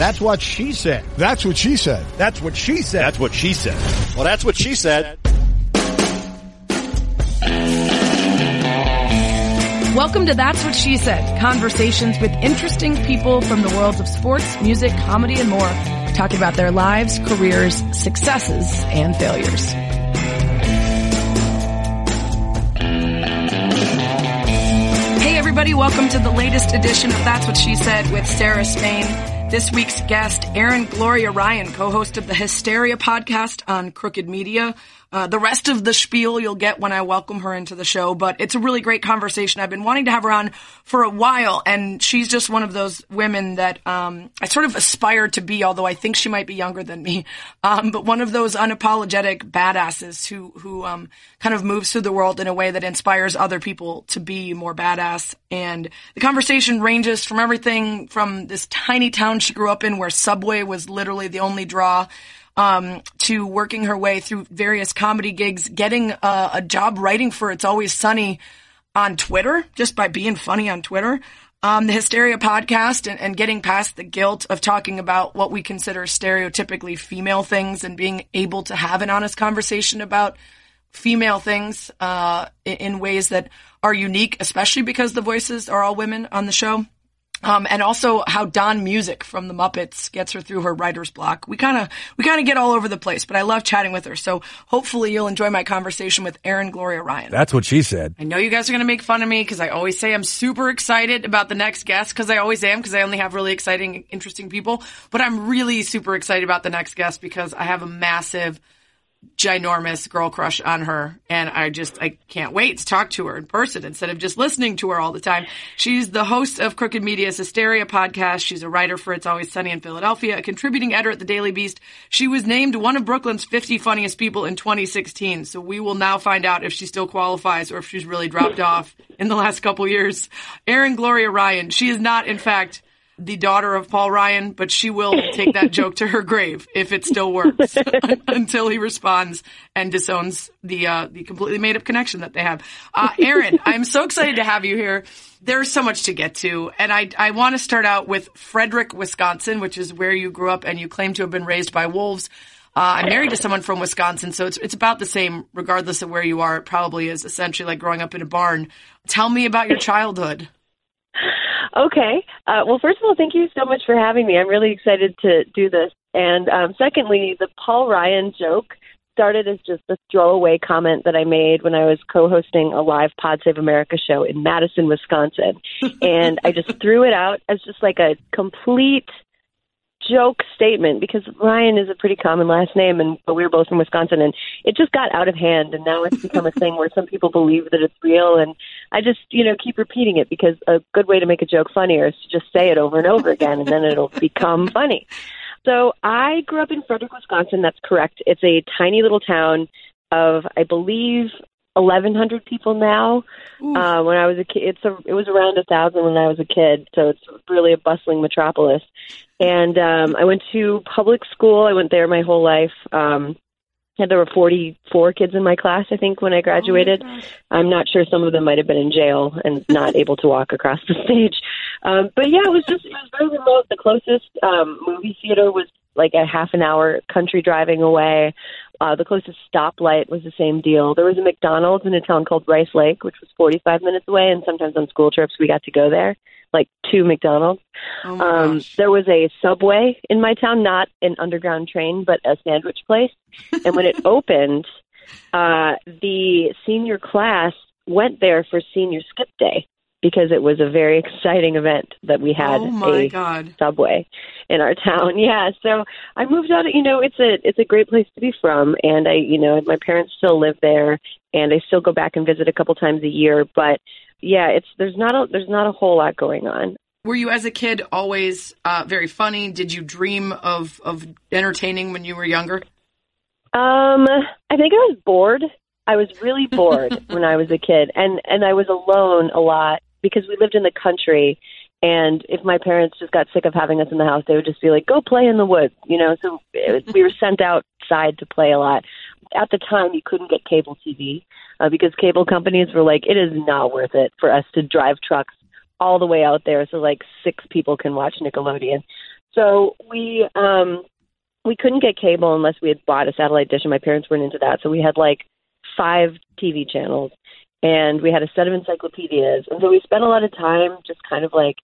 That's what she said. That's what she said. That's what she said. That's what she said. Well, that's what she said. Welcome to That's What She Said, conversations with interesting people from the worlds of sports, music, comedy, and more, talking about their lives, careers, successes, and failures. Hey everybody, welcome to the latest edition of That's What She Said with Sarah Spain. This week's guest, Erin Gloria Ryan, co-host of the Hysteria podcast on Crooked Media. Uh, the rest of the spiel you'll get when I welcome her into the show, but it's a really great conversation. I've been wanting to have her on for a while, and she's just one of those women that um, I sort of aspire to be, although I think she might be younger than me. Um, but one of those unapologetic badasses who who um, kind of moves through the world in a way that inspires other people to be more badass. And the conversation ranges from everything from this tiny town she grew up in, where Subway was literally the only draw um, to working her way through various comedy gigs, getting a, a, job writing for It's Always Sunny on Twitter, just by being funny on Twitter. Um, the Hysteria podcast and, and, getting past the guilt of talking about what we consider stereotypically female things and being able to have an honest conversation about female things uh, in ways that are unique, especially because the voices are all women on the show. Um, and also how Don Music from the Muppets gets her through her writer's block. We kind of, we kind of get all over the place, but I love chatting with her. So hopefully you'll enjoy my conversation with Erin Gloria Ryan. That's what she said. I know you guys are going to make fun of me because I always say I'm super excited about the next guest because I always am because I only have really exciting, interesting people. But I'm really super excited about the next guest because I have a massive ginormous girl crush on her and I just I can't wait to talk to her in person instead of just listening to her all the time. She's the host of Crooked Media's Hysteria podcast. She's a writer for It's Always Sunny in Philadelphia, a contributing editor at the Daily Beast. She was named one of Brooklyn's 50 funniest people in 2016. So we will now find out if she still qualifies or if she's really dropped off in the last couple years. Erin Gloria Ryan, she is not in fact the daughter of Paul Ryan, but she will take that joke to her grave if it still works until he responds and disowns the uh, the completely made up connection that they have. Uh, Erin, I'm so excited to have you here. There's so much to get to, and I I want to start out with Frederic, Wisconsin, which is where you grew up, and you claim to have been raised by wolves. Uh, I'm married to someone from Wisconsin, so it's it's about the same regardless of where you are. It probably is essentially like growing up in a barn. Tell me about your childhood. Okay. Uh, well, first of all, thank you so much for having me. I'm really excited to do this. And um, secondly, the Paul Ryan joke started as just a throwaway comment that I made when I was co-hosting a live Pod Save America show in Madison, Wisconsin, and I just threw it out as just like a complete joke statement because Ryan is a pretty common last name, and but we were both from Wisconsin, and it just got out of hand, and now it's become a thing where some people believe that it's real, and I just you know keep repeating it because a good way to make a joke funnier is to just say it over and over again, and then it'll become funny. So I grew up in Frederic, Wisconsin. That's correct. It's a tiny little town of I believe 1,100 people now. Uh, when I was a kid, it's a, it was around a thousand when I was a kid, so it's really a bustling metropolis. And um, I went to public school. I went there my whole life. Um, there were 44 kids in my class, I think, when I graduated. Oh I'm not sure some of them might have been in jail and not able to walk across the stage. Um, but yeah, it was just it was very remote. The closest um, movie theater was like a half an hour country driving away. Uh, the closest stoplight was the same deal. There was a McDonald's in a town called Rice Lake, which was 45 minutes away, and sometimes on school trips we got to go there, like to McDonald's. Oh um, there was a Subway in my town, not an underground train, but a sandwich place. and when it opened, uh, the senior class went there for senior skip day because it was a very exciting event that we had oh a God. subway in our town. Yeah, so I moved out. You know, it's a it's a great place to be from, and I, you know, my parents still live there, and I still go back and visit a couple times a year. But yeah, it's there's not a there's not a whole lot going on. Were you, as a kid, always uh, very funny? Did you dream of of entertaining when you were younger? Um, I think I was bored. I was really bored when I was a kid, and and I was alone a lot because we lived in the country and if my parents just got sick of having us in the house they would just be like go play in the woods you know? So we were sent outside to play a lot. At the time you couldn't get cable tv uh, because cable companies were like it is not worth it for us to drive trucks all the way out there so like six people can watch nickelodeon. So we um we couldn't get cable unless we had bought a satellite dish, and my parents weren't into that. So we had like five TV channels, and we had a set of encyclopedias, and so we spent a lot of time just kind of like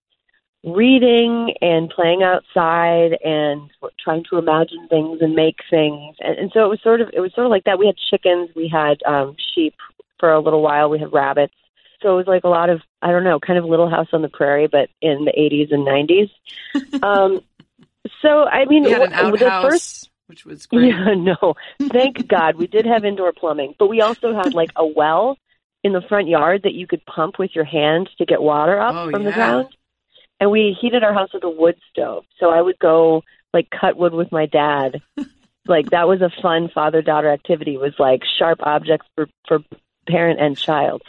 reading and playing outside and trying to imagine things and make things. And, and so it was sort of it was sort of like that. We had chickens we had um sheep for a little while we had rabbits. So it was like a lot of i don't know kind of little house on the prairie but in the 80s and 90s um so i mean You had an w- the first which was great. yeah no thank god we did have indoor plumbing but we also had like a well in the front yard that you could pump with your hand to get water up Oh, from the ground and we heated our house with a wood stove. So I would go like cut wood with my dad. like that was a fun father daughter activity. Was like sharp objects for for parent and child.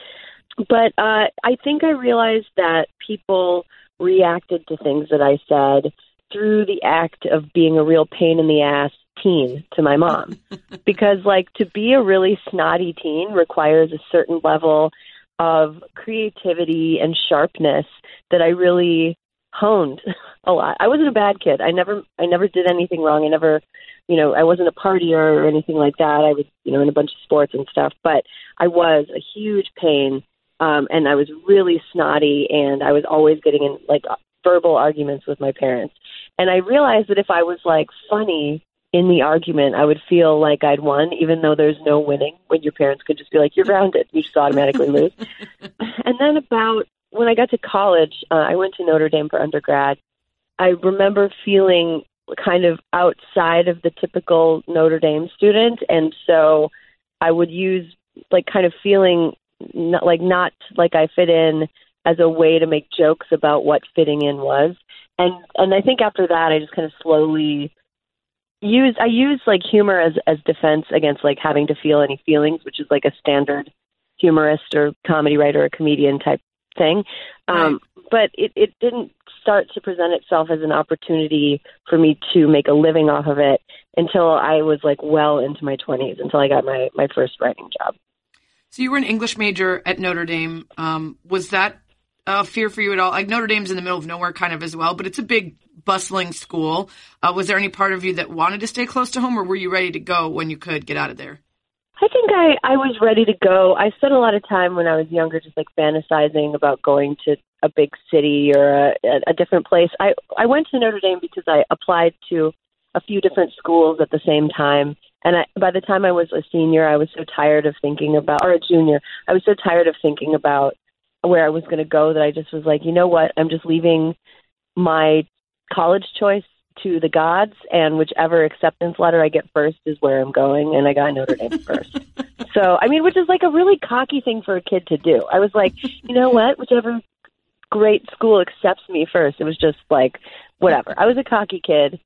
But uh, I think I realized that people reacted to things that I said through the act of being a real pain in the ass teen to my mom. because like to be a really snotty teen requires a certain level of creativity and sharpness that I really honed a lot. I wasn't a bad kid. I never I never did anything wrong. I never you know, I wasn't a partier or anything like that. I was, you know, in a bunch of sports and stuff, but I was a huge pain um and I was really snotty and I was always getting in like verbal arguments with my parents. And I realized that if I was like funny in the argument, I would feel like I'd won, even though there's no winning when your parents could just be like, you're grounded. You just automatically lose. And then about when I got to college, uh, I went to Notre Dame for undergrad. I remember feeling kind of outside of the typical Notre Dame student. And so I would use like kind of feeling not, like not like I fit in as a way to make jokes about what fitting in was. And and I think after that I just kind of slowly use I use like humor as as defense against like having to feel any feelings, which is like a standard humorist or comedy writer or comedian type thing. Um, but it, it didn't start to present itself as an opportunity for me to make a living off of it until I was like well into my twenties, until I got my, my first writing job. So you were an English major at Notre Dame. Um, was that a fear for you at all? Like Notre Dame's in the middle of nowhere, kind of as well, but it's a big, bustling school. Uh, was there any part of you that wanted to stay close to home, or were you ready to go when you could get out of there? I think I, I was ready to go. I spent a lot of time when I was younger just like fantasizing about going to a big city or a, a different place. I, I went to Notre Dame because I applied to a few different schools at the same time. And I, by the time I was a senior, I was so tired of thinking about, or a junior, I was so tired of thinking about where I was going to go that I just was like, you know what? I'm just leaving my college choice to the gods, and whichever acceptance letter I get first is where I'm going. And I got Notre Dame first. So, I mean, which is like a really cocky thing for a kid to do. I was like, you know what? Whichever great school accepts me first. It was just like, whatever. I was a cocky kid,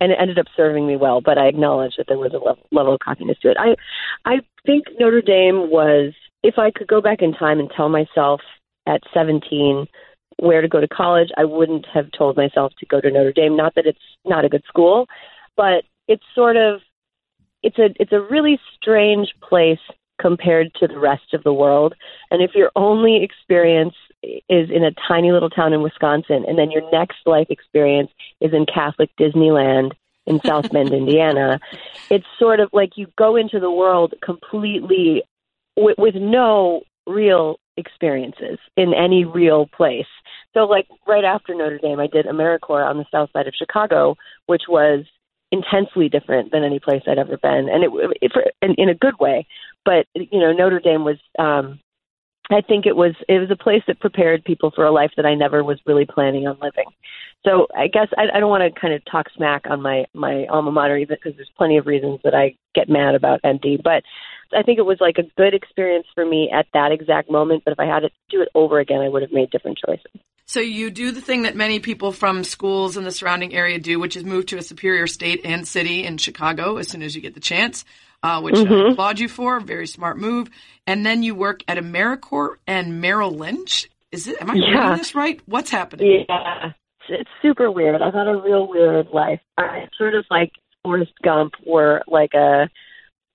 and it ended up serving me well. But I acknowledge that there was a level, level of cockiness to it. I, I think Notre Dame was. If I could go back in time and tell myself at 17 where to go to college, I wouldn't have told myself to go to Notre Dame. Not that it's not a good school, but it's sort of it's a it's a really strange place compared to the rest of the world. And if your only experience is in a tiny little town in Wisconsin, and then your next life experience is in Catholic Disneyland in South Bend, Indiana, it's sort of like you go into the world completely with, with no real experiences in any real place. So, like right after Notre Dame, I did AmeriCorps on the south side of Chicago, which was intensely different than any place I'd ever been, and it, it for, in, in a good way. But you know, Notre Dame was. um I think it was it was a place that prepared people for a life that I never was really planning on living. So I guess I, I don't want to kind of talk smack on my my alma mater even because there's plenty of reasons that I get mad about ND, but I think it was like a good experience for me at that exact moment. But if I had to do it over again, I would have made different choices. So you do the thing that many people from schools in the surrounding area do, which is move to a superior state and city in Chicago as soon as you get the chance, uh, which I applaud you for. Very smart move. And then you work at AmeriCorps and Merrill Lynch. Is it? Am I Yeah. reading this right? What's happening? Yeah, it's, it's super weird. I've had a real weird life. I sort of like Forrest Gump, or like a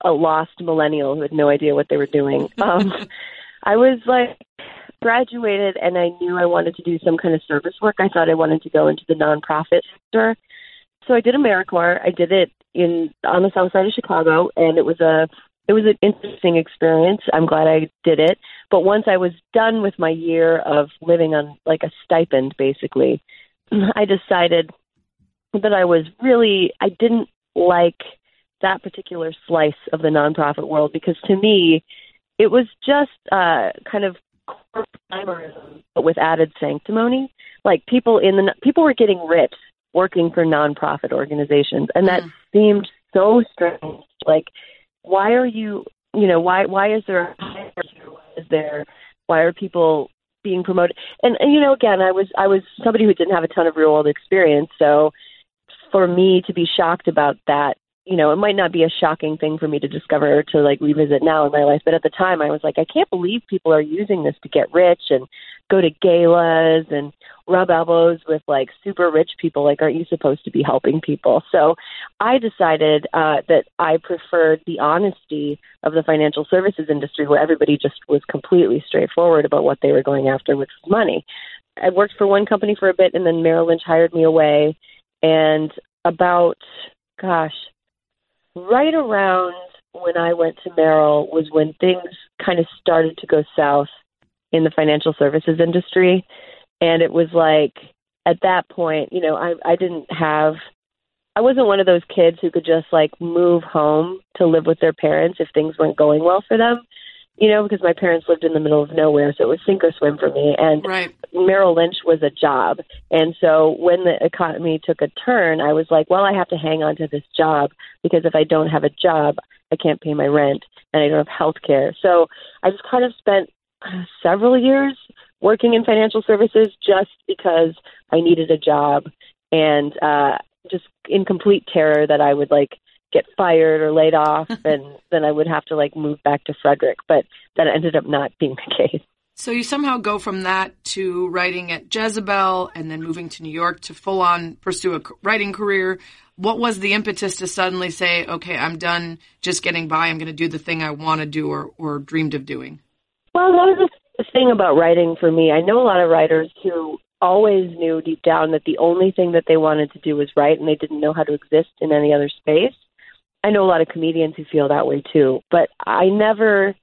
a lost millennial who had no idea what they were doing. Um, I was like graduated, and I knew I wanted to do some kind of service work. I thought I wanted to go into the nonprofit sector, so I did AmeriCorps. I did it in on the south side of Chicago, and it was a it was an interesting experience. I'm glad I did it. But once I was done with my year of living on like a stipend, basically, I decided that I was really I didn't like that particular slice of the nonprofit world because to me it was just uh kind of corporatism but with added sanctimony. Like people in the people were getting rich working for nonprofit organizations and that mm. seemed so strange. Like why are you you know why why is there a is there why are people being promoted? And, and you know again i was i was somebody who didn't have a ton of real world experience so for me to be shocked about that you know, it might not be a shocking thing for me to discover to like revisit now in my life, but at the time I was like, I can't believe people are using this to get rich and go to galas and rub elbows with like super rich people. Like, aren't you supposed to be helping people? So I decided uh, that I preferred the honesty of the financial services industry where everybody just was completely straightforward about what they were going after, which was money. I worked for one company for a bit and then Merrill Lynch hired me away. And about, gosh, right around when I went to Merrill was when things kind of started to go south in the financial services industry. And it was like at that point, you know, I I didn't have I wasn't one of those kids who could just like move home to live with their parents if things weren't going well for them you know, because my parents lived in the middle of nowhere, so it was sink or swim for me. And right. Merrill Lynch was a job. And so when the economy took a turn, I was like, well, I have to hang on to this job because if I don't have a job, I can't pay my rent and I don't have health care. So I just kind of spent several years working in financial services just because I needed a job and uh just in complete terror that I would like get fired or laid off and then I would have to like move back to Frederic. But that ended up not being the case. So you somehow go from that to writing at Jezebel and then moving to New York to full on pursue a writing career. What was the impetus to suddenly say, okay, I'm done just getting by. I'm going to do the thing I want to do or, or dreamed of doing? Well, that was the thing about writing for me. I know a lot of writers who always knew deep down that the only thing that they wanted to do was write and they didn't know how to exist in any other space. I know a lot of comedians who feel that way too, but I never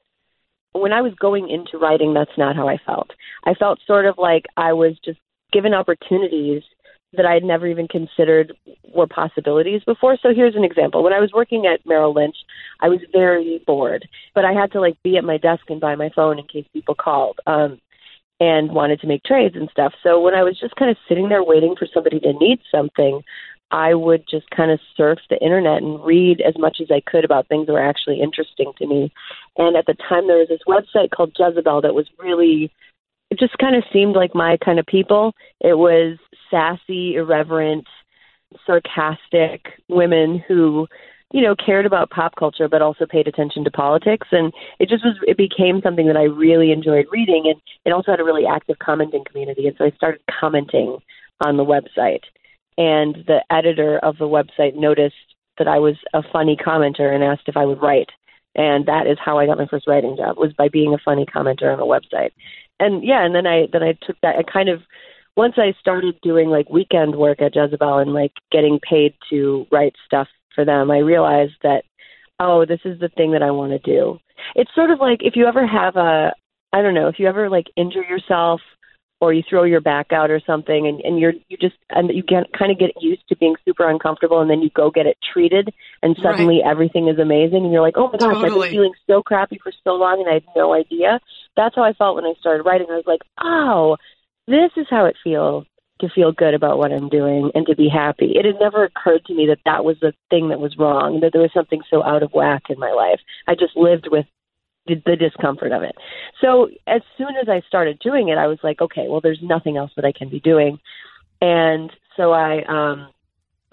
when I was going into writing that's not how I felt. I felt sort of like I was just given opportunities that I had never even considered were possibilities before. So here's an example. When I was working at Merrill Lynch, I was very bored, but I had to like be at my desk and by my phone in case people called. Um and wanted to make trades and stuff. So when I was just kind of sitting there waiting for somebody to need something, I would just kind of surf the internet and read as much as I could about things that were actually interesting to me. And at the time, there was this website called Jezebel that was really, it just kind of seemed like my kind of people. It was sassy, irreverent, sarcastic women who, you know, cared about pop culture but also paid attention to politics. And it just was, it became something that I really enjoyed reading. And it also had a really active commenting community. And so I started commenting on the website and the editor of the website noticed that I was a funny commenter and asked if I would write. And that is how I got my first writing job was by being a funny commenter on a website. And yeah, and then I then I took that I kind of once I started doing like weekend work at Jezebel and like getting paid to write stuff for them, I realized that oh, this is the thing that I want to do. It's sort of like if you ever have a I don't know, if you ever like injure yourself or you throw your back out or something and, and you're you just and you get kind of get used to being super uncomfortable and then you go get it treated and suddenly right. everything is amazing and you're like oh my gosh totally. i've been feeling so crappy for so long and i had no idea that's how i felt when i started writing i was like oh this is how it feels to feel good about what i'm doing and to be happy it had never occurred to me that that was the thing that was wrong that there was something so out of whack in my life i just lived with the, the discomfort of it. So as soon as I started doing it, I was like, okay, well, there's nothing else that I can be doing. And so I, um,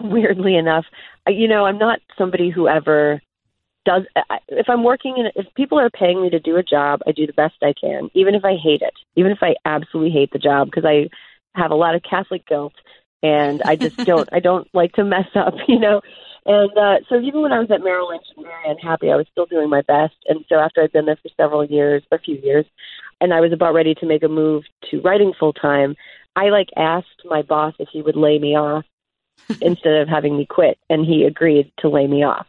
weirdly enough, you know, I'm not somebody who ever does. I, If I'm working in, if people are paying me to do a job, I do the best I can, even if I hate it, even if I absolutely hate the job, because I have a lot of Catholic guilt and I just don't, I don't like to mess up, you know. And uh, so even when I was at Merrill Lynch and very unhappy, I was still doing my best. And so after I'd been there for several years, a few years, and I was about ready to make a move to writing full time, I like asked my boss if he would lay me off instead of having me quit. And he agreed to lay me off.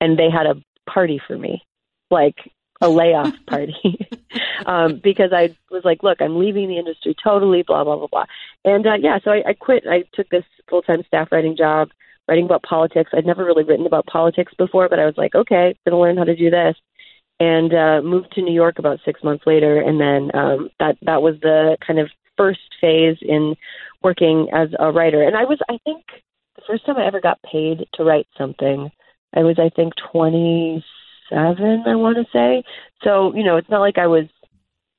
And they had a party for me, like a layoff party, um, because I was like, look, I'm leaving the industry totally, blah, blah, blah, blah. And uh, yeah, so I, I quit. I took this full time staff writing job, writing about politics. I'd never really written about politics before, but I was like, okay, going to learn how to do this. And uh, moved to New York about six months later, and then um, that that was the kind of first phase in working as a writer. And I was, I think, the first time I ever got paid to write something, I was, I think, 27, I want to say. So, you know, it's not like I was,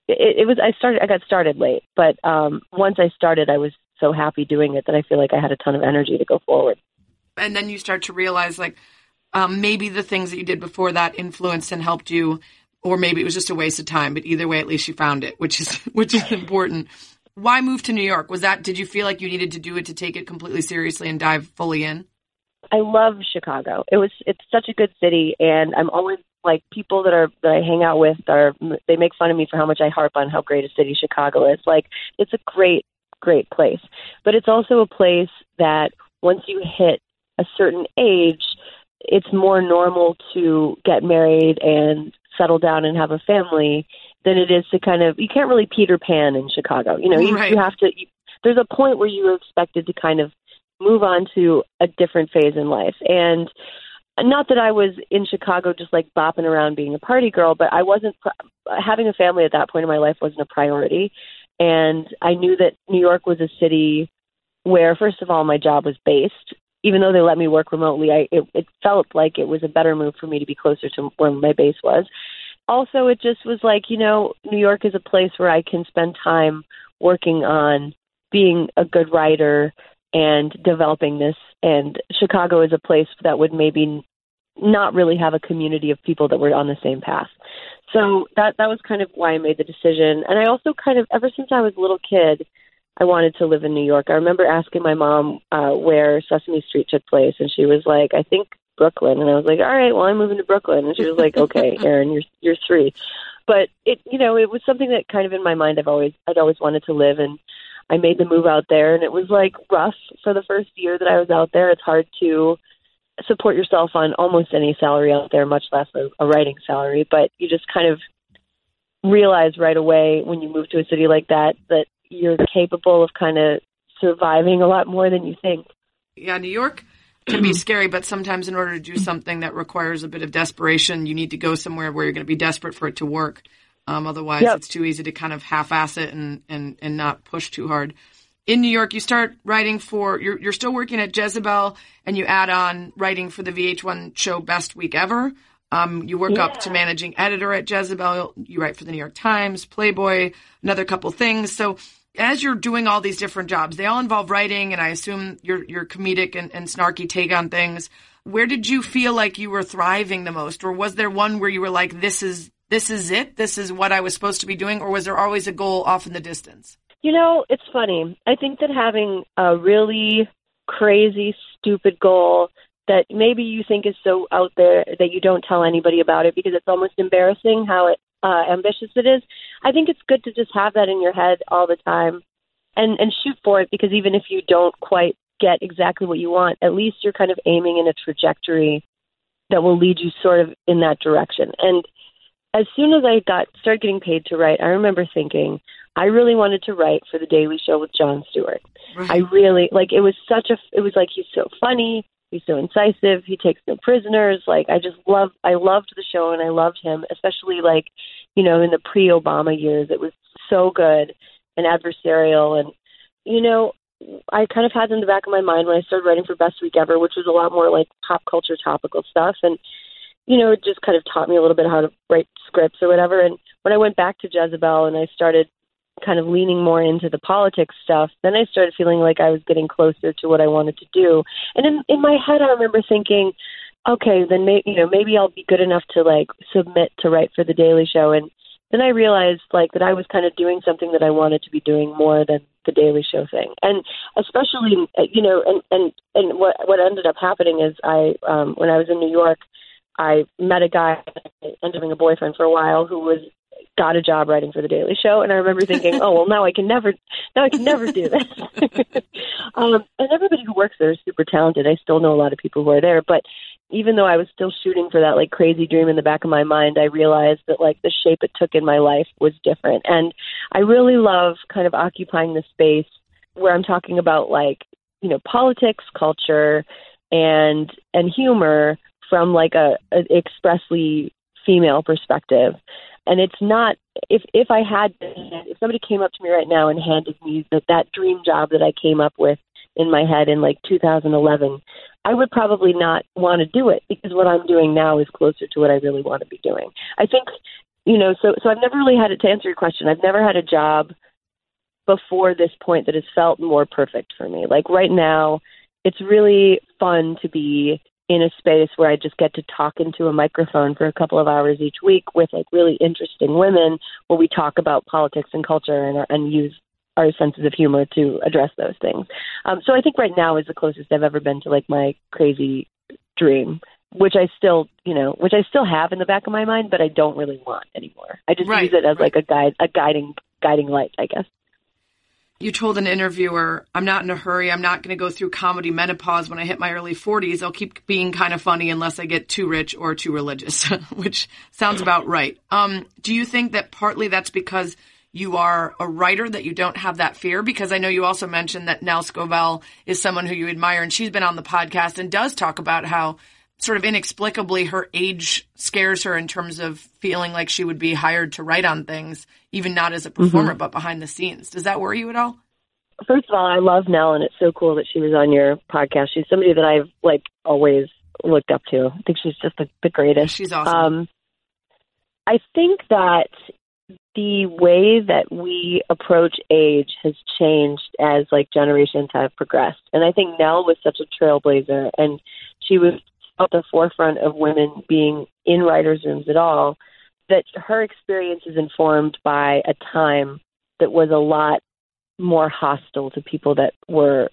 it, it was, I started, I got started late, but um, once I started, I was so happy doing it that I feel like I had a ton of energy to go forward. And then you start to realize, like, um, maybe the things that you did before that influenced and helped you or maybe it was just a waste of time but either way at least you found it which is which is important why move to New York? Was that did you feel like you needed to do it to take it completely seriously and dive fully in? I love Chicago. It was it's such a good city and I'm always like people that are that I hang out with are they make fun of me for how much I harp on how great a city Chicago is. Like it's a great great place. But it's also a place that once you hit a certain age, it's more normal to get married and settle down and have a family than it is to kind of you can't really Peter Pan in Chicago. You know, you, right. you have to. You, there's a point where you are expected to kind of move on to a different phase in life, and not that I was in Chicago just like bopping around being a party girl, but I wasn't having a family at that point in my life wasn't a priority, and I knew that New York was a city where, first of all, my job was based. Even though they let me work remotely, I it, it felt like it was a better move for me to be closer to where my base was. Also it just was like you know new york is a place where i can spend time working on being a good writer and developing this and chicago is a place that would maybe not really have a community of people that were on the same path. So that that was kind of why i made the decision. And i also kind of ever since i was a little kid i wanted to live in new york. I remember asking my mom uh where sesame street took place and she was like i think Brooklyn, and I was like, all right, well, I'm moving to Brooklyn, and she was like, okay, Erin, you're you're three, but it you know it was something that kind of in my mind I've always I'd always wanted to live, and I made the move out there, and it was like rough for the first year that I was out there. It's hard to support yourself on almost any salary out there, much less a, a writing salary, but you just kind of realize right away when you move to a city like that that you're capable of kind of surviving a lot more than you think. Yeah, New York can be scary, but sometimes in order to do something that requires a bit of desperation, you need to go somewhere where you're going to be desperate for it to work. Um, otherwise, yep. it's too easy to kind of half-ass it and, and, and not push too hard. In New York, you start writing for, you're, you're still working at Jezebel and you add on writing for the VH1 show Best Week Ever. Um, you work yeah. up to managing editor at Jezebel. You write for the New York Times, Playboy, another couple things. So as you're doing all these different jobs, they all involve writing, and I assume your your comedic and, and snarky take on things. Where did you feel like you were thriving the most, or was there one where you were like, "This is this is it. This is what I was supposed to be doing," or was there always a goal off in the distance? You know, it's funny. I think that having a really crazy, stupid goal that maybe you think is so out there that you don't tell anybody about it because it's almost embarrassing how it uh, ambitious it is, I think it's good to just have that in your head all the time and and shoot for it because even if you don't quite get exactly what you want, at least you're kind of aiming in a trajectory that will lead you sort of in that direction. And as soon as I got started getting paid to write, I remember thinking I really wanted to write for the Daily Show with Jon Stewart. Right. I really like it was such a it was like he's so funny, He's so incisive. He takes no prisoners. Like I just love I loved the show and I loved him, especially like, you know, in the pre Obama years. It was so good and adversarial and you know, I kind of had in the back of my mind when I started writing for Best Week Ever, which was a lot more like pop culture topical stuff and you know, it just kind of taught me a little bit how to write scripts or whatever. And when I went back to Jezebel and I started kind of leaning more into the politics stuff, then I started feeling like I was getting closer to what I wanted to do. And in in my head, I remember thinking, okay, then maybe you know maybe I'll be good enough to like submit to write for the Daily Show. And then I realized like that I was kind of doing something that I wanted to be doing more than the Daily Show thing. And especially you know, and and and what what ended up happening is I um when I was in New York. I met a guy, ended up being a boyfriend for a while, who was got a job writing for the Daily Show, and I remember thinking, oh well, now I can never, now I can never do this. um, and everybody who works there is super talented. I still know a lot of people who are there, but even though I was still shooting for that like crazy dream in the back of my mind, I realized that like the shape it took in my life was different. And I really love kind of occupying the space where I'm talking about like, you know, politics, culture, and and humor from like a, a expressly female perspective. And it's not if if I had if somebody came up to me right now and handed me that that dream job that I came up with in my head in like 2011, I would probably not want to do it because what I'm doing now is closer to what I really want to be doing. I think, you know, so so I've never really had it to answer your question. I've never had a job before this point that has felt more perfect for me. Like right now, it's really fun to be in a space where I just get to talk into a microphone for a couple of hours each week with like really interesting women where we talk about politics and culture and and use our senses of humor to address those things. Um, so I think right now is the closest I've ever been to like my crazy dream, which I still, you know, which I still have in the back of my mind, but I don't really want anymore. I just right, use it as right. like a guide, a guiding, guiding light, I guess. You told an interviewer, I'm not in a hurry. I'm not going to go through comedy menopause when I hit my early 40s. I'll keep being kind of funny unless I get too rich or too religious, which sounds about right. Um, do you think that partly that's because you are a writer that you don't have that fear? Because I know you also mentioned that Nell Scovell is someone who you admire and she's been on the podcast and does talk about how sort of inexplicably her age scares her in terms of feeling like she would be hired to write on things, even not as a performer, Mm-hmm. but behind the scenes. Does that worry you at all? First of all, I love Nell, and it's so cool that she was on your podcast. She's somebody that I've like always looked up to. I think she's just the, the greatest. She's awesome. Um, I think that the way that we approach age has changed as like generations have progressed. And I think Nell was such a trailblazer and she was at the forefront of women being in writers' rooms at all, that her experience is informed by a time that was a lot more hostile to people that were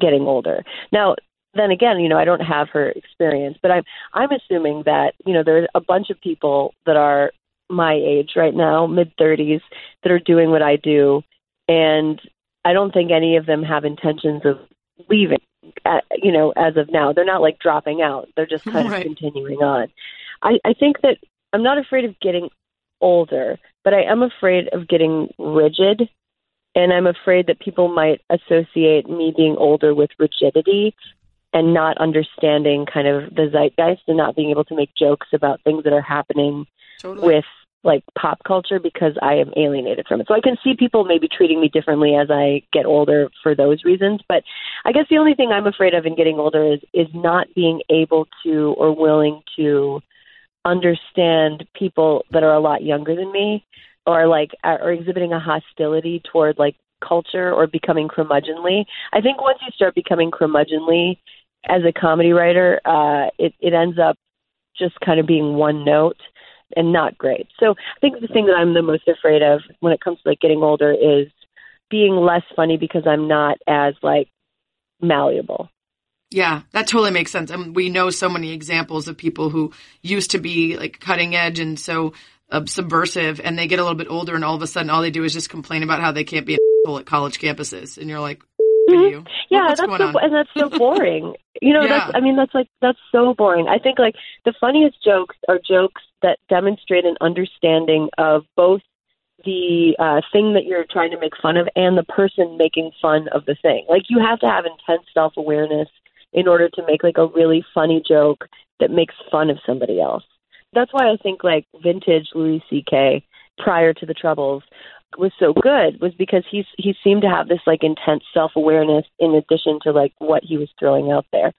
getting older. Now, then again, you know, I don't have her experience, but I'm I'm assuming that, you know, there's a bunch of people that are my age right now, mid 30s, that are doing what I do, and I don't think any of them have intentions of leaving. You know, as of now, they're not like dropping out; they're just kind Right. of continuing on. I, I think that I'm not afraid of getting older, but I am afraid of getting rigid, and I'm afraid that people might associate me being older with rigidity and not understanding kind of the zeitgeist and not being able to make jokes about things that are happening Totally. with like pop culture because I am alienated from it. So I can see people maybe treating me differently as I get older for those reasons. But I guess the only thing I'm afraid of in getting older is is not being able to or willing to understand people that are a lot younger than me or like are exhibiting a hostility toward like culture or becoming curmudgeonly. I think once you start becoming curmudgeonly as a comedy writer, uh, it, it ends up just kind of being one note and not great. So I think the thing that I'm the most afraid of when it comes to like getting older is being less funny because I'm not as like malleable. Yeah, that totally makes sense. And we know so many examples of people who used to be like cutting edge and so uh, subversive, and they get a little bit older, and all of a sudden, all they do is just complain about how they can't be an at college campuses, and you're like, "F- Mhm. Yeah, that's so, and that's so boring. you know, Yeah. that's I mean that's like that's so boring. I think like the funniest jokes are jokes that demonstrate an understanding of both the uh, thing that you're trying to make fun of and the person making fun of the thing. Like you have to have intense self awareness in order to make like a really funny joke that makes fun of somebody else. That's why I think like vintage Louis C.K. prior to the Troubles was so good was because he's he seemed to have this like intense self awareness in addition to like what he was throwing out there.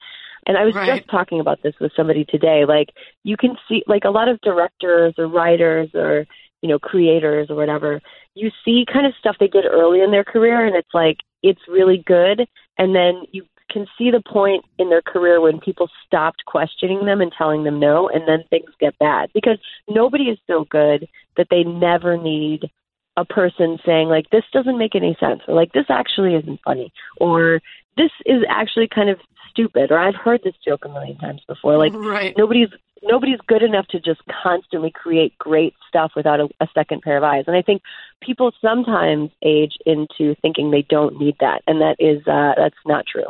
And I was Right. just talking about this with somebody today. Like you can see like a lot of directors or writers or you know creators or whatever. You see kind of stuff they did early in their career, and it's like it's really good, and then you can see the point in their career when people stopped questioning them and telling them no, and then things get bad because nobody is so good that they never need a person saying like this doesn't make any sense or like this actually isn't funny or this is actually kind of stupid or I've heard this joke a million times before. Like right. nobody's nobody's good enough to just constantly create great stuff without a, a second pair of eyes. And I think people sometimes age into thinking they don't need that, and that is uh, that's not true.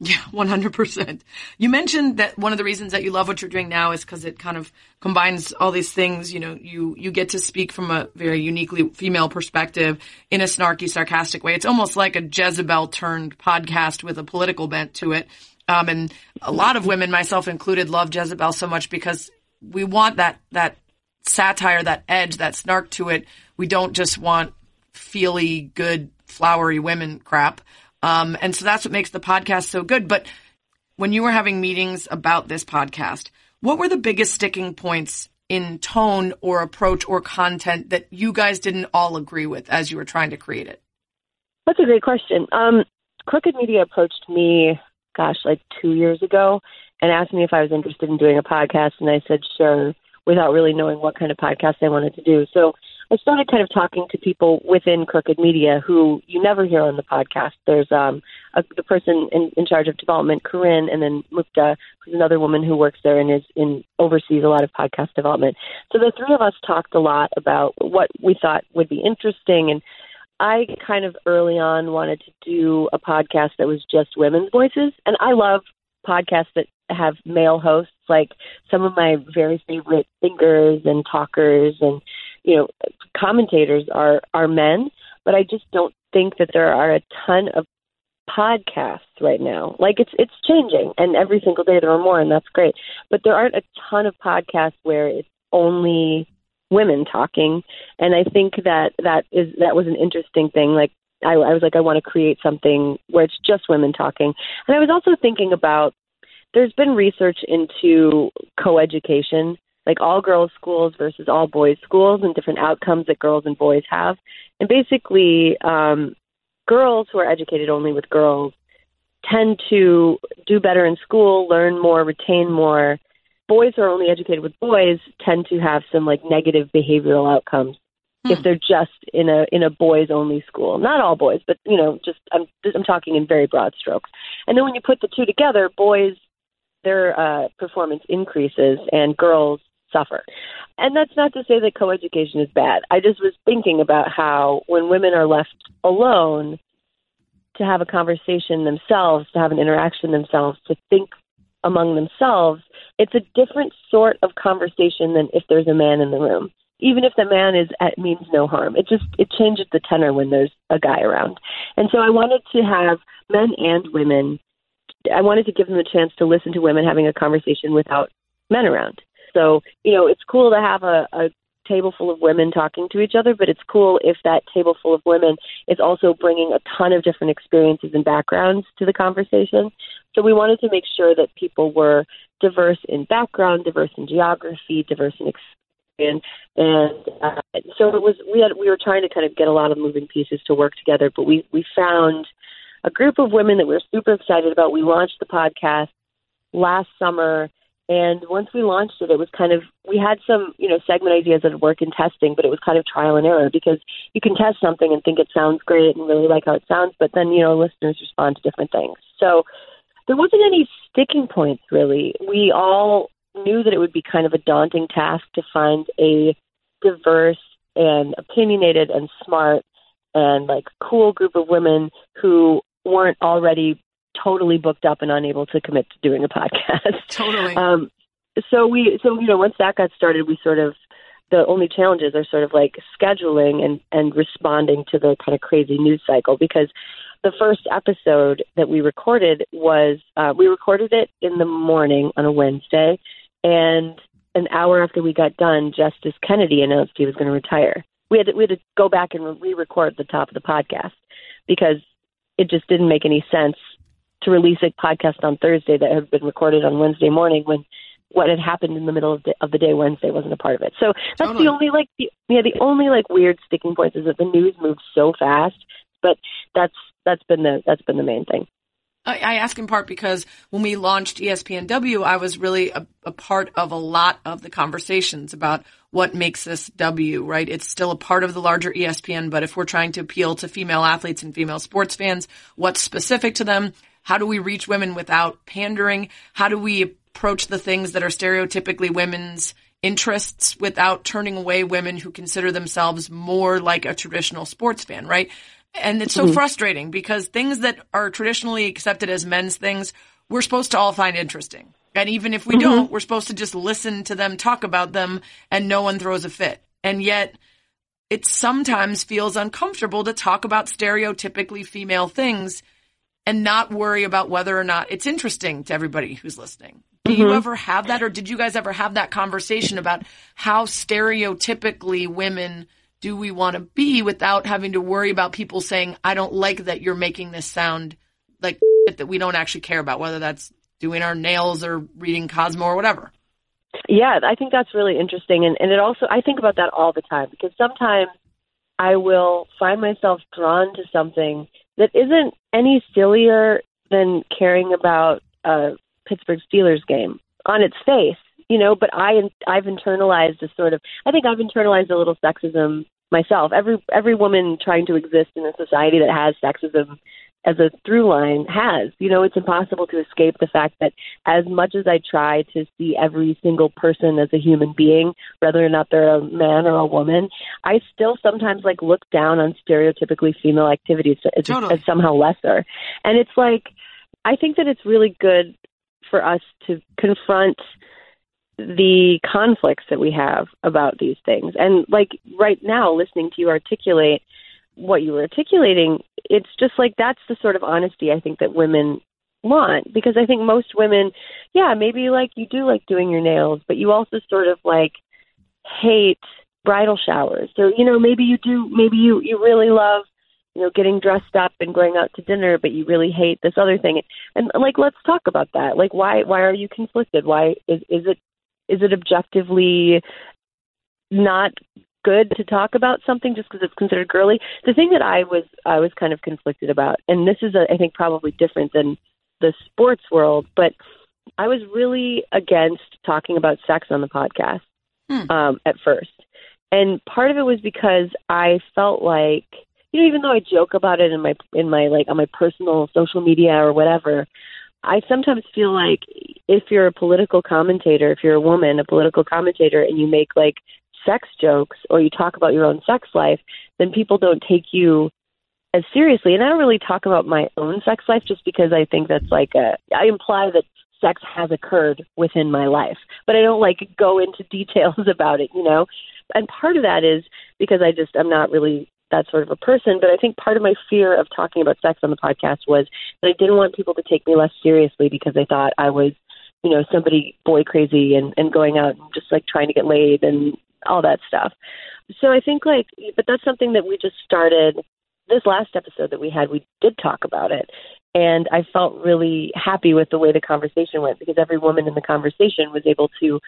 Yeah, 100%. You mentioned that one of the reasons that you love what you're doing now is because it kind of combines all these things. You know, you, you get to speak from a very uniquely female perspective in a snarky, sarcastic way. It's almost like a Jezebel turned podcast with a political bent to it. Um, and a lot of women, myself included, love Jezebel so much because we want that, that satire, that edge, that snark to it. We don't just want feely, good, flowery women crap. Um, and so that's what makes the podcast so good. But when you were having meetings about this podcast, what were the biggest sticking points in tone or approach or content that you guys didn't all agree with as you were trying to create it? That's a great question. Um, Crooked Media approached me, gosh, like two years ago and asked me if I was interested in doing a podcast. And I said, sure, without really knowing what kind of podcast I wanted to do. So I started kind of talking to people within Crooked Media who you never hear on the podcast. There's um, a, the person in, in charge of development, Corinne, and then Mukta, who's another woman who works there and is in oversees a lot of podcast development. So the three of us talked a lot about what we thought would be interesting and. I kind of early on wanted to do a podcast that was just women's voices, and I love podcasts that have male hosts. Like some of my very favorite thinkers and talkers and you know commentators are are men, but I just don't think that there are a ton of podcasts right now. Like it's it's changing, and every single day there are more, and that's great. But there aren't a ton of podcasts where it's only women talking, and I think that that is that was an interesting thing. Like I, I was like, I want to create something where it's just women talking, and I was also thinking about. There's been research into coeducation like all girls schools versus all boys schools and different outcomes that girls and boys have. And basically, um, girls who are educated only with girls tend to do better in school, learn more, retain more. Boys who are only educated with boys tend to have some like negative behavioral outcomes hmm. if they're just in a in a boys only school. Not all boys, but you know, just I'm I'm talking in very broad strokes. And then when you put the two together, boys their uh, performance increases and girls suffer. And that's not to say that coeducation is bad. I just was thinking about how when women are left alone to have a conversation themselves, to have an interaction themselves, to think among themselves, it's a different sort of conversation than if there's a man in the room. Even if the man is at means no harm, it just it changes the tenor when there's a guy around. And so I wanted to have men and women. I wanted to give them a chance to listen to women having a conversation without men around. So, you know, it's cool to have a, a table full of women talking to each other, but it's cool if that table full of women is also bringing a ton of different experiences and backgrounds to the conversation. So we wanted to make sure that people were diverse in background, diverse in geography, diverse in experience, and uh, so it was. We had we were trying to kind of get a lot of moving pieces to work together, but we we found a group of women that we were super excited about. We launched the podcast last summer and once we launched it, it was kind of we had some you know segment ideas that would work in testing, but it was kind of trial and error because you can test something and think it sounds great and really like how it sounds, but then you know listeners respond to different things. So there wasn't any sticking points really. We all knew that it would be kind of a daunting task to find a diverse and opinionated and smart and like cool group of women who weren't already totally booked up and unable to commit to doing a podcast. Totally. Um, so we, so you know, once that got started, we sort of the only challenges are sort of like scheduling and and responding to the kind of crazy news cycle because the first episode that we recorded was uh, we recorded it in the morning on a Wednesday, and an hour after we got done, Justice Kennedy announced he was going to retire. We had to, we had to go back and re-record the top of the podcast because it just didn't make any sense to release a podcast on Thursday that had been recorded on Wednesday morning when what had happened in the middle of the, of the day Wednesday wasn't a part of it. So that's totally. the only like the, yeah the only like weird sticking points is that the news moves so fast, but that's that's been the that's been the main thing. I, I ask in part because when we launched ESPNW, I was really a, a part of a lot of the conversations about what makes this W, right? It's still a part of the larger ESPN, but if we're trying to appeal to female athletes and female sports fans, what's specific to them? How do we reach women without pandering? How do we approach the things that are stereotypically women's interests without turning away women who consider themselves more like a traditional sports fan, right? And it's so mm-hmm. frustrating because things that are traditionally accepted as men's things, we're supposed to all find interesting. And even if we mm-hmm. don't, we're supposed to just listen to them talk about them and no one throws a fit. And yet it sometimes feels uncomfortable to talk about stereotypically female things and not worry about whether or not it's interesting to everybody who's listening. Do mm-hmm. you ever have that or did you guys ever have that conversation about how stereotypically women do we want to be without having to worry about people saying, I don't like that you're making this sound like that we don't actually care about, whether that's doing our nails or reading Cosmo or whatever. Yeah, I think that's really interesting. And, and it also, I think about that all the time because sometimes I will find myself drawn to something that isn't any sillier than caring about a Pittsburgh Steelers game on its face, you know, but I, I've internalized a sort of, I think I've internalized a little sexism myself. Every, every woman trying to exist in a society that has sexism as a through line has. You know, it's impossible to escape the fact that as much as I try to see every single person as a human being, whether or not they're a man or a woman, I still sometimes like look down on stereotypically female activities as, totally. as somehow lesser. And it's like, I think that it's really good for us to confront the conflicts that we have about these things. And like right now, listening to you articulate what you were articulating, it's just like that's the sort of honesty I think that women want because I think most women, yeah, maybe like you do like doing your nails, but you also sort of like hate bridal showers. So, you know, maybe you do maybe you you really love you know, getting dressed up and going out to dinner, but you really hate this other thing. And like, let's talk about that. Like, why why are you conflicted? Why is is it is it objectively not good to talk about something just because it's considered girly. The thing that I was I was kind of conflicted about, and this is a, I think probably different than the sports world, but I was really against talking about sex on the podcast hmm. um, at first, and part of it was because I felt like you know even though I joke about it in my in my like on my personal social media or whatever. I sometimes feel like if you're a political commentator, if you're a woman, a political commentator, and you make like sex jokes or you talk about your own sex life, then people don't take you as seriously. And I don't really talk about my own sex life just because I think that's like a, I imply that sex has occurred within my life, but I don't like go into details about it, you know? And part of that is because I just, I'm not really that sort of a person. But I think part of my fear of talking about sex on the podcast was that I didn't want people to take me less seriously because they thought I was, you know, somebody boy crazy and, and going out and just like trying to get laid and all that stuff. So I think like, but that's something that we just started. This last episode that we had, we did talk about it, and I felt really happy with the way the conversation went because every woman in the conversation was able to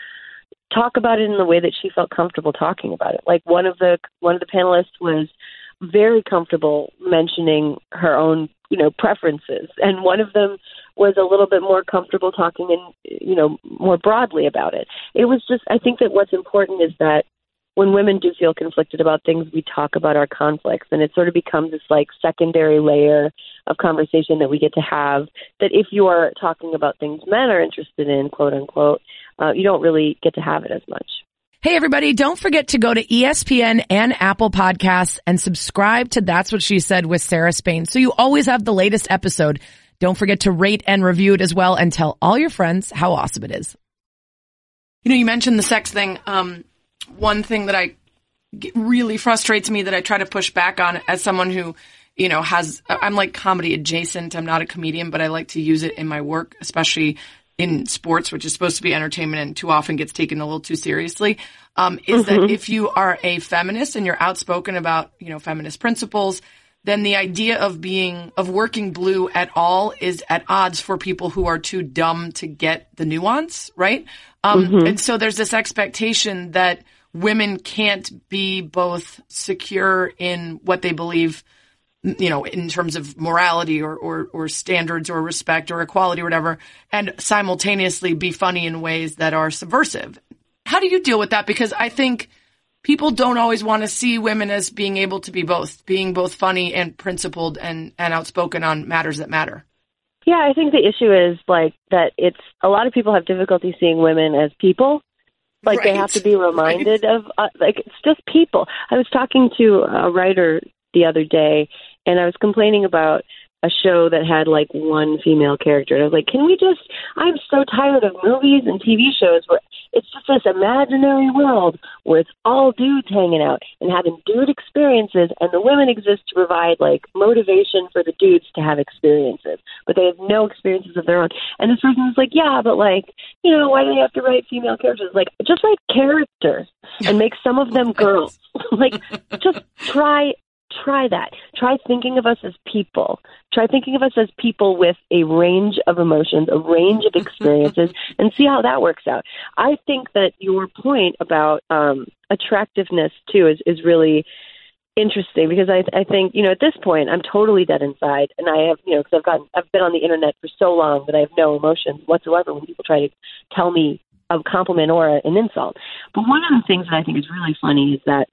talk about it in the way that she felt comfortable talking about it. Like one of the one of the panelists was very comfortable mentioning her own, you know, preferences, and one of them was a little bit more comfortable talking and you know more broadly about it. It was just I think that what's important is that when women do feel conflicted about things, we talk about our conflicts, and it sort of becomes this like secondary layer of conversation that we get to have. That if you are talking about things men are interested in, quote unquote, uh, you don't really get to have it as much. Hey everybody, don't forget to go to ESPN and Apple Podcasts and subscribe to That's What She Said with Sarah Spain so you always have the latest episode. Don't forget to rate and review it as well and tell all your friends how awesome it is. You know, you mentioned the sex thing. Um, one thing that I really frustrates me that I try to push back on as someone who, you know, has, I'm like comedy adjacent. I'm not a comedian, but I like to use it in my work, especially in sports, which is supposed to be entertainment and too often gets taken a little too seriously. Um, is mm-hmm. that if you are a feminist and you're outspoken about, you know, feminist principles, then the idea of being of working blue at all is at odds for people who are too dumb to get the nuance, right? Um, mm-hmm. And so there's this expectation that women can't be both secure in what they believe, you know, in terms of morality or, or, or standards or respect or equality or whatever, and simultaneously be funny in ways that are subversive. How do you deal with that? Because I think people don't always want to see women as being able to be both, being both funny and principled and, and outspoken on matters that matter. Yeah, I think the issue is like that it's a lot of people have difficulty seeing women as people. Like right. they have to be reminded right. of uh, like it's just people. I was talking to a writer the other day and I was complaining about a show that had like one female character. And I was like, can we just, I'm so tired of movies and TV shows where it's just this imaginary world where it's all dudes hanging out and having dude experiences, and the women exist to provide like motivation for the dudes to have experiences, but they have no experiences of their own. And this person was like, yeah, but like, you know, why do they have to write female characters? Like, just write characters and make some of them girls. like, just try try that. Try thinking of us as people. Try thinking of us as people with a range of emotions, a range of experiences, and see how that works out. I think that your point about um, attractiveness too is is really interesting because I I think you know at this point I'm totally dead inside, and I have you know because I've gotten I've been on the internet for so long that I have no emotions whatsoever when people try to tell me a compliment or an insult. But one of the things that I think is really funny is that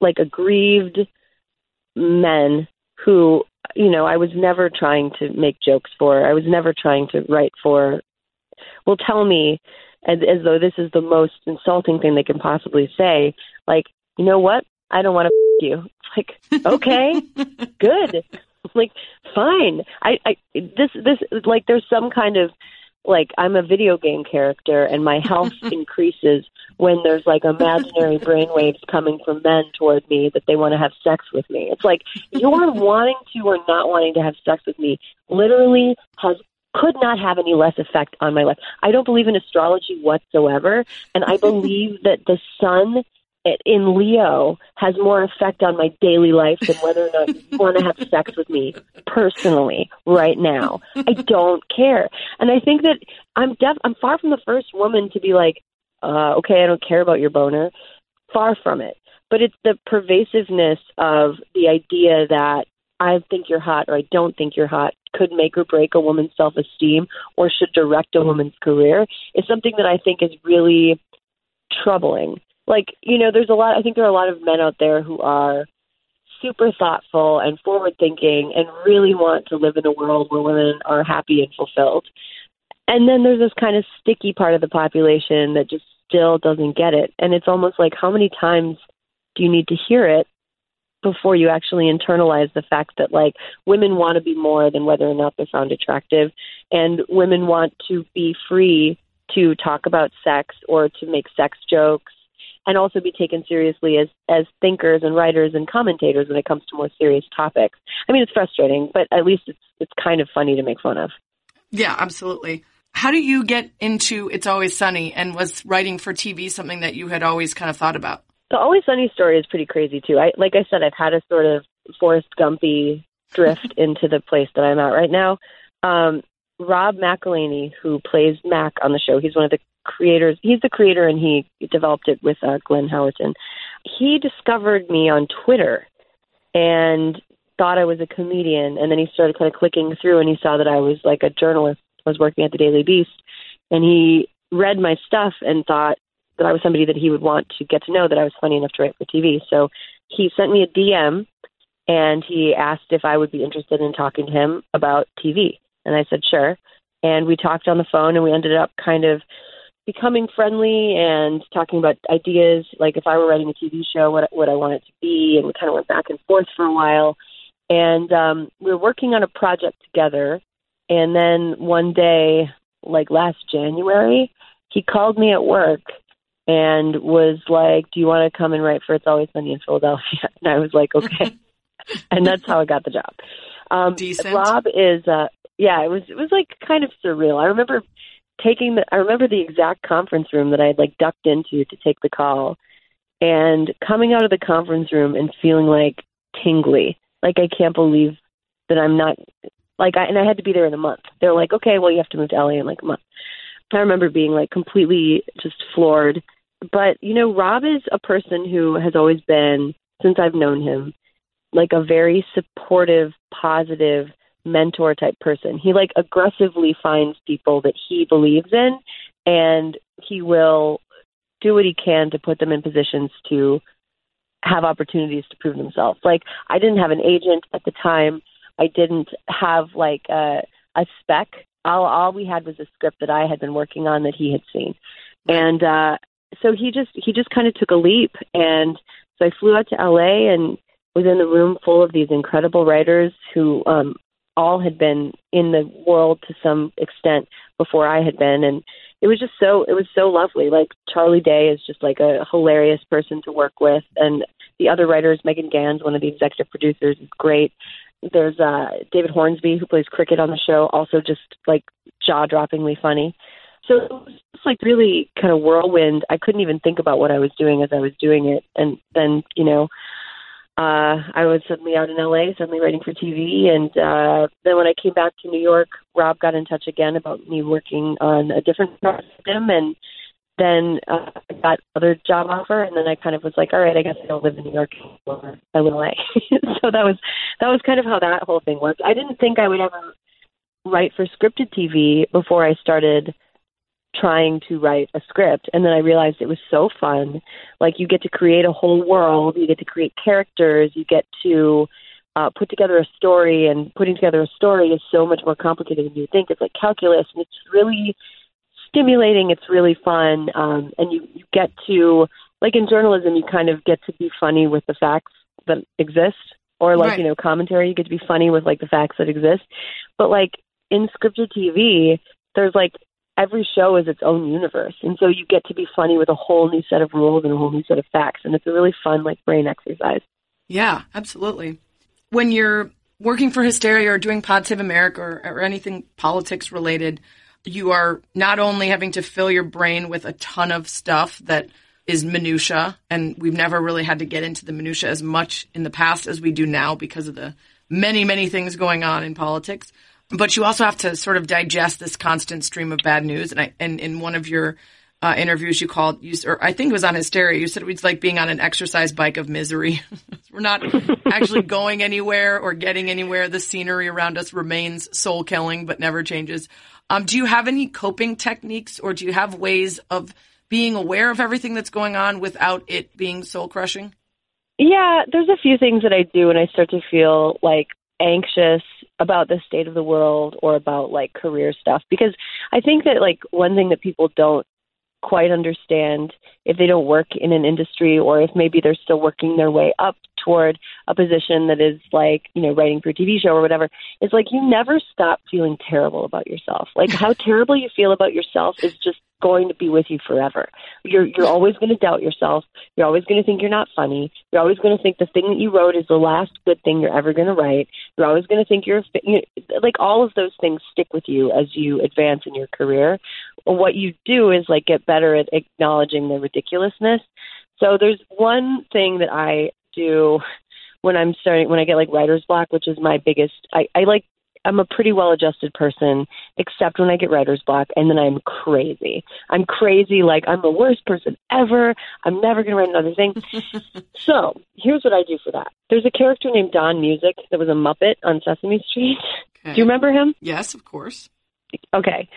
like aggrieved men who you know I was never trying to make jokes for. I was never trying to write for. Will tell me as, as though this is the most insulting thing they can possibly say. Like, you know what? I don't want to you. It's like, okay, good. Like, fine. I, I, this, this, like, there's some kind of like I'm a video game character and my health increases when there's like imaginary brainwaves coming from men toward me that they want to have sex with me. It's like your wanting to or not wanting to have sex with me literally has could not have any less effect on my life. I don't believe in astrology whatsoever, and I believe that the sun in Leo has more effect on my daily life than whether or not you want to have sex with me personally right now. I don't care. And I think that I'm def- I'm far from the first woman to be like, uh, okay, I don't care about your boner. Far from it. But it's the pervasiveness of the idea that I think you're hot or I don't think you're hot could make or break a woman's self esteem or should direct a woman's career is something that I think is really troubling like you know there's a lot i think there are a lot of men out there who are super thoughtful and forward thinking and really want to live in a world where women are happy and fulfilled and then there's this kind of sticky part of the population that just still doesn't get it and it's almost like how many times do you need to hear it before you actually internalize the fact that like women want to be more than whether or not they're found attractive and women want to be free to talk about sex or to make sex jokes and also be taken seriously as as thinkers and writers and commentators when it comes to more serious topics. I mean, it's frustrating, but at least it's it's kind of funny to make fun of. Yeah, absolutely. How do you get into It's Always Sunny and was writing for TV something that you had always kind of thought about? The Always Sunny story is pretty crazy too. I like I said, I've had a sort of Forrest Gumpy drift into the place that I'm at right now. Um, Rob McElhenney, who plays Mac on the show, he's one of the creators. He's the creator, and he developed it with uh, Glenn Howerton. He discovered me on Twitter and thought I was a comedian, and then he started kind of clicking through, and he saw that I was like a journalist. Was working at the Daily Beast, and he read my stuff and thought that I was somebody that he would want to get to know. That I was funny enough to write for TV. So he sent me a DM, and he asked if I would be interested in talking to him about TV, and I said sure. And we talked on the phone, and we ended up kind of becoming friendly and talking about ideas. Like if I were writing a TV show, what what I want it to be, and we kind of went back and forth for a while. And um, we were working on a project together. And then one day, like last January, he called me at work and was like, "Do you want to come and write for It's Always Sunny in Philadelphia?" And I was like, "Okay." and that's how I got the job. Um, Decent. Rob is, uh, yeah, it was it was like kind of surreal. I remember taking the I remember the exact conference room that I had like ducked into to take the call and coming out of the conference room and feeling like tingly. Like I can't believe that I'm not like I and I had to be there in a month. They're like, Okay, well you have to move to LA in like a month. I remember being like completely just floored. But, you know, Rob is a person who has always been, since I've known him, like a very supportive, positive, mentor type person. He like aggressively finds people that he believes in and he will do what he can to put them in positions to have opportunities to prove themselves. Like I didn't have an agent at the time. I didn't have like a a spec. All all we had was a script that I had been working on that he had seen, and uh, so he just he just kind of took a leap, and so I flew out to L.A. and was in the room full of these incredible writers who um, all had been in the world to some extent before I had been, and it was just so it was so lovely. Like Charlie Day is just like a hilarious person to work with, and the other writers, Megan Ganz, one of the executive producers, is great. There's uh, David Hornsby who plays cricket on the show, also just like jaw droppingly funny. So it was just like really kind of whirlwind. I couldn't even think about what I was doing as I was doing it, and then you know uh, I was suddenly out in LA, suddenly writing for TV. And uh, then when I came back to New York, Rob got in touch again about me working on a different project. And then uh, I got other job offer, and then I kind of was like, all right, I guess I don't live in New York anymore. I live in LA. so that was that was kind of how that whole thing worked. I didn't think I would ever write for scripted TV before I started trying to write a script and then I realized it was so fun. Like you get to create a whole world, you get to create characters, you get to uh, put together a story and putting together a story is so much more complicated than you think. It's like calculus and it's really stimulating, it's really fun. Um and you, you get to like in journalism you kind of get to be funny with the facts that exist. Or like, Right. you know, commentary, you get to be funny with like the facts that exist. But like in scripted TV, there's like every show is its own universe and so you get to be funny with a whole new set of rules and a whole new set of facts and it's a really fun like brain exercise Yeah, absolutely. When you're working for Hysteria or doing Pod Save America or, or anything politics related, you are not only having to fill your brain with a ton of stuff that is minutia, and we've never really had to get into the minutia as much in the past as we do now because of the many, many things going on in politics. But you also have to sort of digest this constant stream of bad news. And I, and in one of your uh, interviews, you called, you, or I think it was on Hysteria, you said it was like being on an exercise bike of misery. We're not actually going anywhere or getting anywhere. The scenery around us remains soul killing, but never changes. Um, do you have any coping techniques or do you have ways of being aware of everything that's going on without it being soul crushing? yeah there's a few things that i do when i start to feel like anxious about the state of the world or about like career stuff because i think that like one thing that people don't quite understand if they don't work in an industry or if maybe they're still working their way up toward a position that is like, you know, writing for a TV show or whatever, It's like you never stop feeling terrible about yourself. Like how terrible you feel about yourself is just going to be with you forever. You're you're always going to doubt yourself. You're always going to think you're not funny. You're always going to think the thing that you wrote is the last good thing you're ever going to write. You're always going to think you're you know, like all of those things stick with you as you advance in your career. What you do is like get better at acknowledging the ridiculousness. So there's one thing that I do when I'm starting when I get like writer's block, which is my biggest I, I like I'm a pretty well adjusted person, except when I get writer's block and then I'm crazy. I'm crazy like I'm the worst person ever. I'm never gonna write another thing. so here's what I do for that. There's a character named Don Music that was a Muppet on Sesame Street. Okay. Do you remember him? Yes, of course. Okay.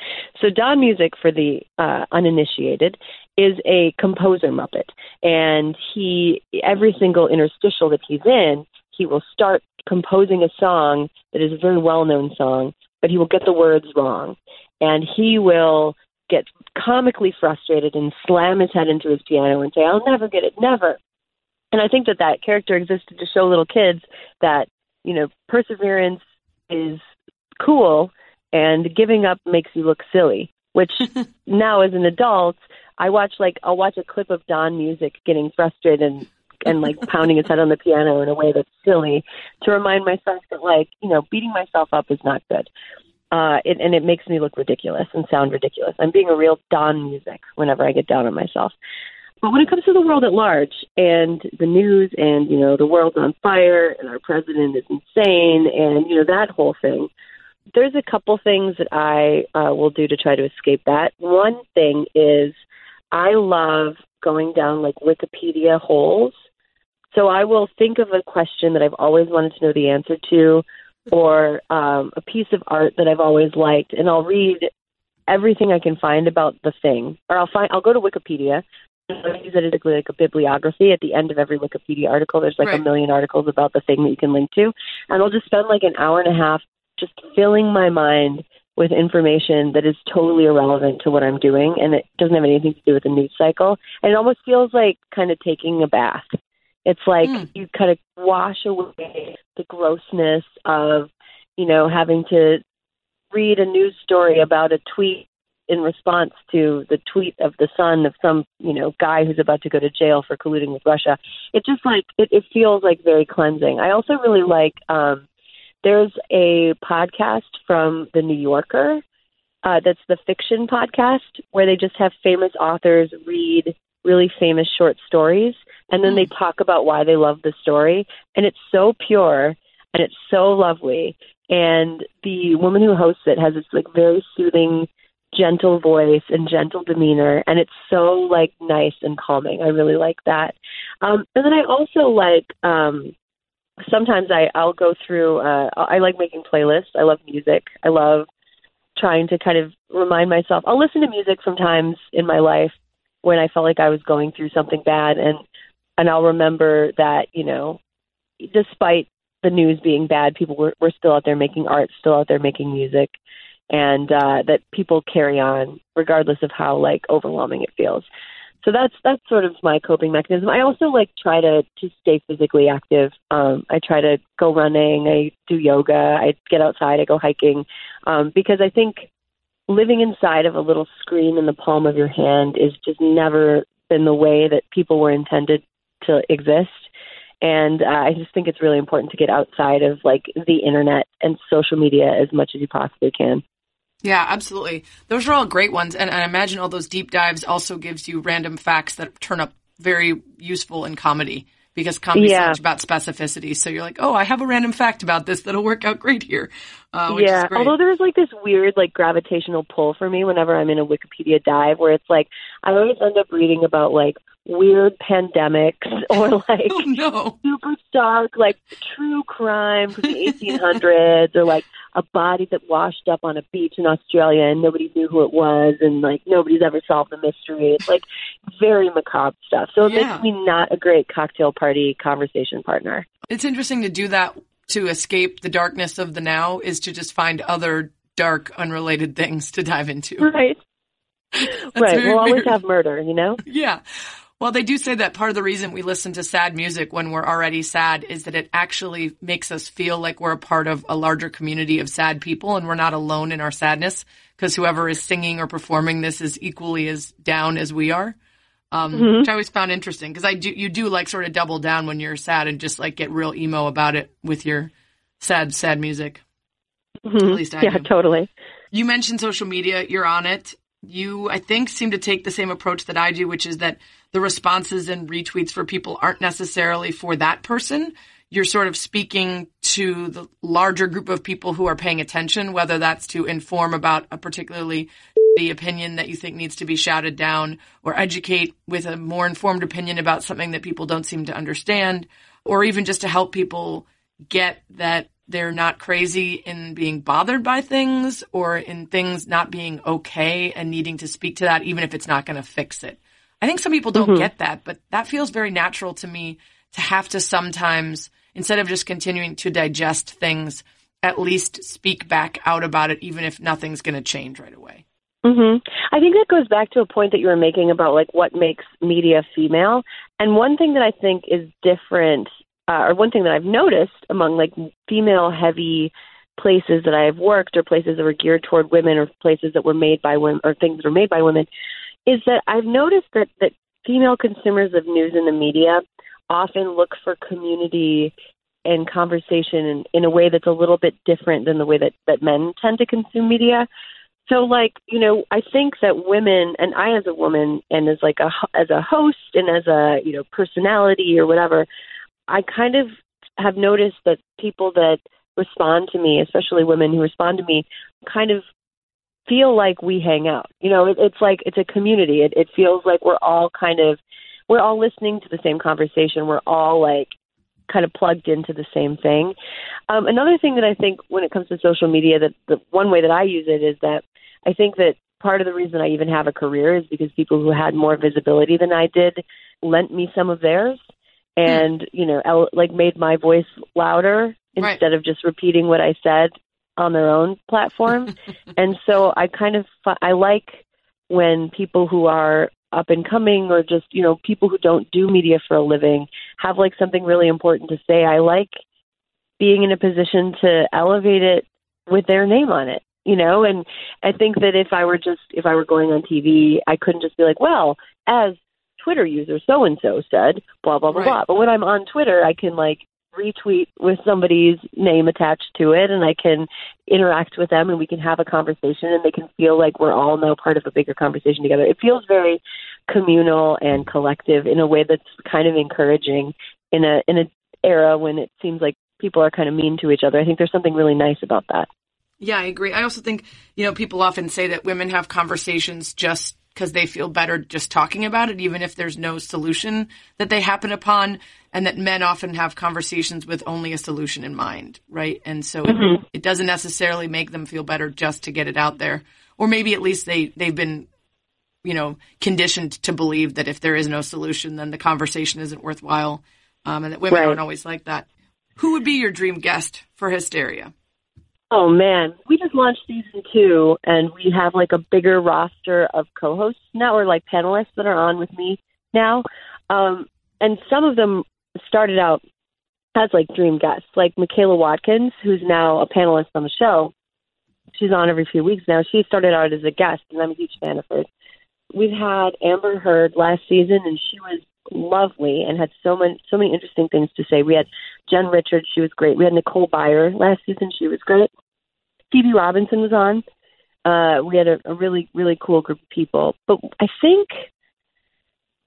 So Don Music for the uh, uninitiated is a composer Muppet, and he every single interstitial that he's in, he will start composing a song that is a very well known song, but he will get the words wrong, and he will get comically frustrated and slam his head into his piano and say, "I'll never get it, never." And I think that that character existed to show little kids that you know perseverance is cool and giving up makes you look silly which now as an adult i watch like i'll watch a clip of don music getting frustrated and like pounding his head on the piano in a way that's silly to remind myself that like you know beating myself up is not good uh it, and it makes me look ridiculous and sound ridiculous i'm being a real don music whenever i get down on myself but when it comes to the world at large and the news and you know the world's on fire and our president is insane and you know that whole thing there's a couple things that I uh, will do to try to escape that. One thing is I love going down like Wikipedia holes. So I will think of a question that I've always wanted to know the answer to, or um, a piece of art that I've always liked, and I'll read everything I can find about the thing, or I'll find I'll go to Wikipedia. I use it as like a bibliography. At the end of every Wikipedia article, there's like Right. a million articles about the thing that you can link to, and I'll just spend like an hour and a half just filling my mind with information that is totally irrelevant to what I'm doing and it doesn't have anything to do with the news cycle. And it almost feels like kind of taking a bath. It's like mm. you kind of wash away the grossness of, you know, having to read a news story about a tweet in response to the tweet of the son of some, you know, guy who's about to go to jail for colluding with Russia. It just like it, it feels like very cleansing. I also really like um there's a podcast from the New Yorker uh, that's the fiction podcast where they just have famous authors read really famous short stories and then mm. they talk about why they love the story and it's so pure and it's so lovely and the woman who hosts it has this like very soothing gentle voice and gentle demeanor and it's so like nice and calming i really like that um and then i also like um sometimes I I'll go through. Uh, I like making playlists. I love music. I love trying to kind of remind myself. I'll listen to music sometimes in my life when I felt like I was going through something bad, and and I'll remember that you know, despite the news being bad, people were, were still out there making art, still out there making music, and uh, that people carry on regardless of how like overwhelming it feels so that's that's sort of my coping mechanism. I also like try to to stay physically active. Um, I try to go running. I do yoga. I get outside. I go hiking um, because I think living inside of a little screen in the palm of your hand is just never been the way that people were intended to exist. And uh, I just think it's really important to get outside of like the internet and social media as much as you possibly can. Yeah, absolutely. Those are all great ones. And, and I imagine all those deep dives also gives you random facts that turn up very useful in comedy because comedy yeah. so much about specificity. So you're like, oh, I have a random fact about this that'll work out great here. Uh, yeah, although there's like this weird like gravitational pull for me whenever I'm in a Wikipedia dive where it's like I always end up reading about like weird pandemics or like oh, no. super dark like true crime from the 1800s or like a body that washed up on a beach in Australia and nobody knew who it was and like nobody's ever solved the mystery. It's like very macabre stuff. So it yeah. makes me not a great cocktail party conversation partner. It's interesting to do that to escape the darkness of the now is to just find other dark unrelated things to dive into. Right. right. We'll always have murder, you know? Yeah. Well, they do say that part of the reason we listen to sad music when we're already sad is that it actually makes us feel like we're a part of a larger community of sad people and we're not alone in our sadness because whoever is singing or performing this is equally as down as we are. Um, mm-hmm. which I always found interesting because I do, you do like sort of double down when you're sad and just like get real emo about it with your sad, sad music. Mm-hmm. At least I Yeah, do. totally. You mentioned social media. You're on it. You, I think, seem to take the same approach that I do, which is that the responses and retweets for people aren't necessarily for that person. You're sort of speaking to the larger group of people who are paying attention, whether that's to inform about a particularly the opinion that you think needs to be shouted down or educate with a more informed opinion about something that people don't seem to understand or even just to help people get that they're not crazy in being bothered by things or in things not being okay and needing to speak to that even if it's not going to fix it. I think some people don't mm-hmm. get that, but that feels very natural to me to have to sometimes, instead of just continuing to digest things, at least speak back out about it, even if nothing's going to change right away. Hmm I think that goes back to a point that you were making about like what makes media female. And one thing that I think is different, uh, or one thing that I've noticed among like female heavy places that I've worked, or places that were geared toward women, or places that were made by women, or things that were made by women, is that I've noticed that that female consumers of news in the media often look for community and conversation in, in a way that's a little bit different than the way that that men tend to consume media. So, like you know, I think that women and I, as a woman, and as like a as a host and as a you know personality or whatever, I kind of have noticed that people that respond to me, especially women who respond to me, kind of feel like we hang out. You know, it, it's like it's a community. It, it feels like we're all kind of we're all listening to the same conversation. We're all like kind of plugged into the same thing. Um, another thing that I think when it comes to social media, that the one way that I use it is that I think that part of the reason I even have a career is because people who had more visibility than I did lent me some of theirs and you know el- like made my voice louder instead right. of just repeating what I said on their own platform. and so I kind of I like when people who are up and coming or just, you know, people who don't do media for a living have like something really important to say. I like being in a position to elevate it with their name on it you know? And i think that if i were just if i were going on tv i couldn't just be like well as twitter user so and so said blah blah blah Right. blah but when i'm on twitter i can like retweet with somebody's name attached to it and i can interact with them and we can have a conversation and they can feel like we're all now part of a bigger conversation together. It feels very communal and collective in a way that's kind of encouraging in a in an era when it seems like people are kind of mean to each other. I think there's something really nice about that Yeah, I agree. I also think, you know, people often say that women have conversations just because they feel better just talking about it, even if there's no solution that they happen upon, and that men often have conversations with only a solution in mind, right? And so it, it doesn't necessarily make them feel better just to get it out there. Or maybe at least they, they've been, you know, conditioned to believe that if there is no solution, then the conversation isn't worthwhile, um, and that women Right. aren't always like that. Who would be your dream guest for Hysteria? Oh man, we just launched season two, and we have like a bigger roster of co-hosts now, or like panelists that are on with me now. Um, and some of them started out as like dream guests, like Michaela Watkins, who's now a panelist on the show. She's on every few weeks now. She started out as a guest, and I'm a huge fan of hers. We've had Amber Heard last season, and she was lovely and had so many so many interesting things to say. We had Jen Richards, she was great. We had Nicole Byer last season, she was great. Phoebe Robinson was on. Uh, we had a, a really really cool group of people. But I think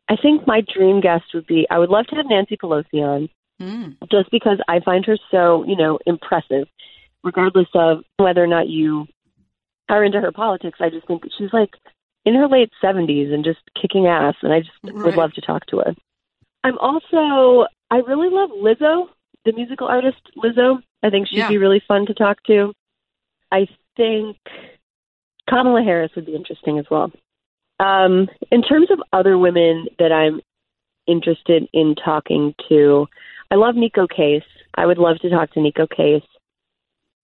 I think my dream guest would be I would love to have Nancy Pelosi on Mm. just because I find her so, you know, impressive, regardless of whether or not you are into her politics. I just think she's like in her late 70s and just kicking ass, and I just Right. would love to talk to her. I'm also, I really love Lizzo, the musical artist Lizzo. I think she'd Yeah. be really fun to talk to. I think Kamala Harris would be interesting as well. Um, in terms of other women that I'm interested in talking to, I love Neko Case. I would love to talk to Neko Case.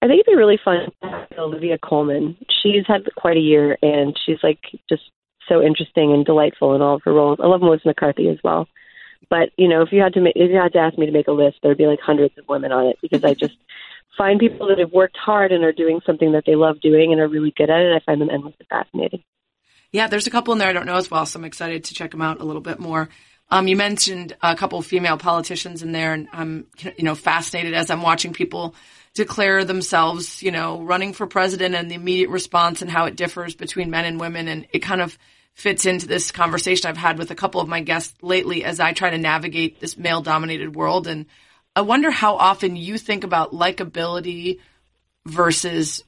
I think it'd be really fun Olivia Colman. She's had quite a year, and she's like just so interesting and delightful in all of her roles. I love Melissa McCarthy as well. But you know, if you had to, ma- if you had to ask me to make a list, there'd be like hundreds of women on it because I just find people that have worked hard and are doing something that they love doing and are really good at it. I find them endlessly fascinating. Yeah, there's a couple in there I don't know as well, so I'm excited to check them out a little bit more. Um, you mentioned a couple of female politicians in there, and I'm you know fascinated as I'm watching people declare themselves, you know, running for president and the immediate response and how it differs between men and women, and it kind of fits into this conversation I've had with a couple of my guests lately as I try to navigate this male-dominated world, and I wonder how often you think about likability versus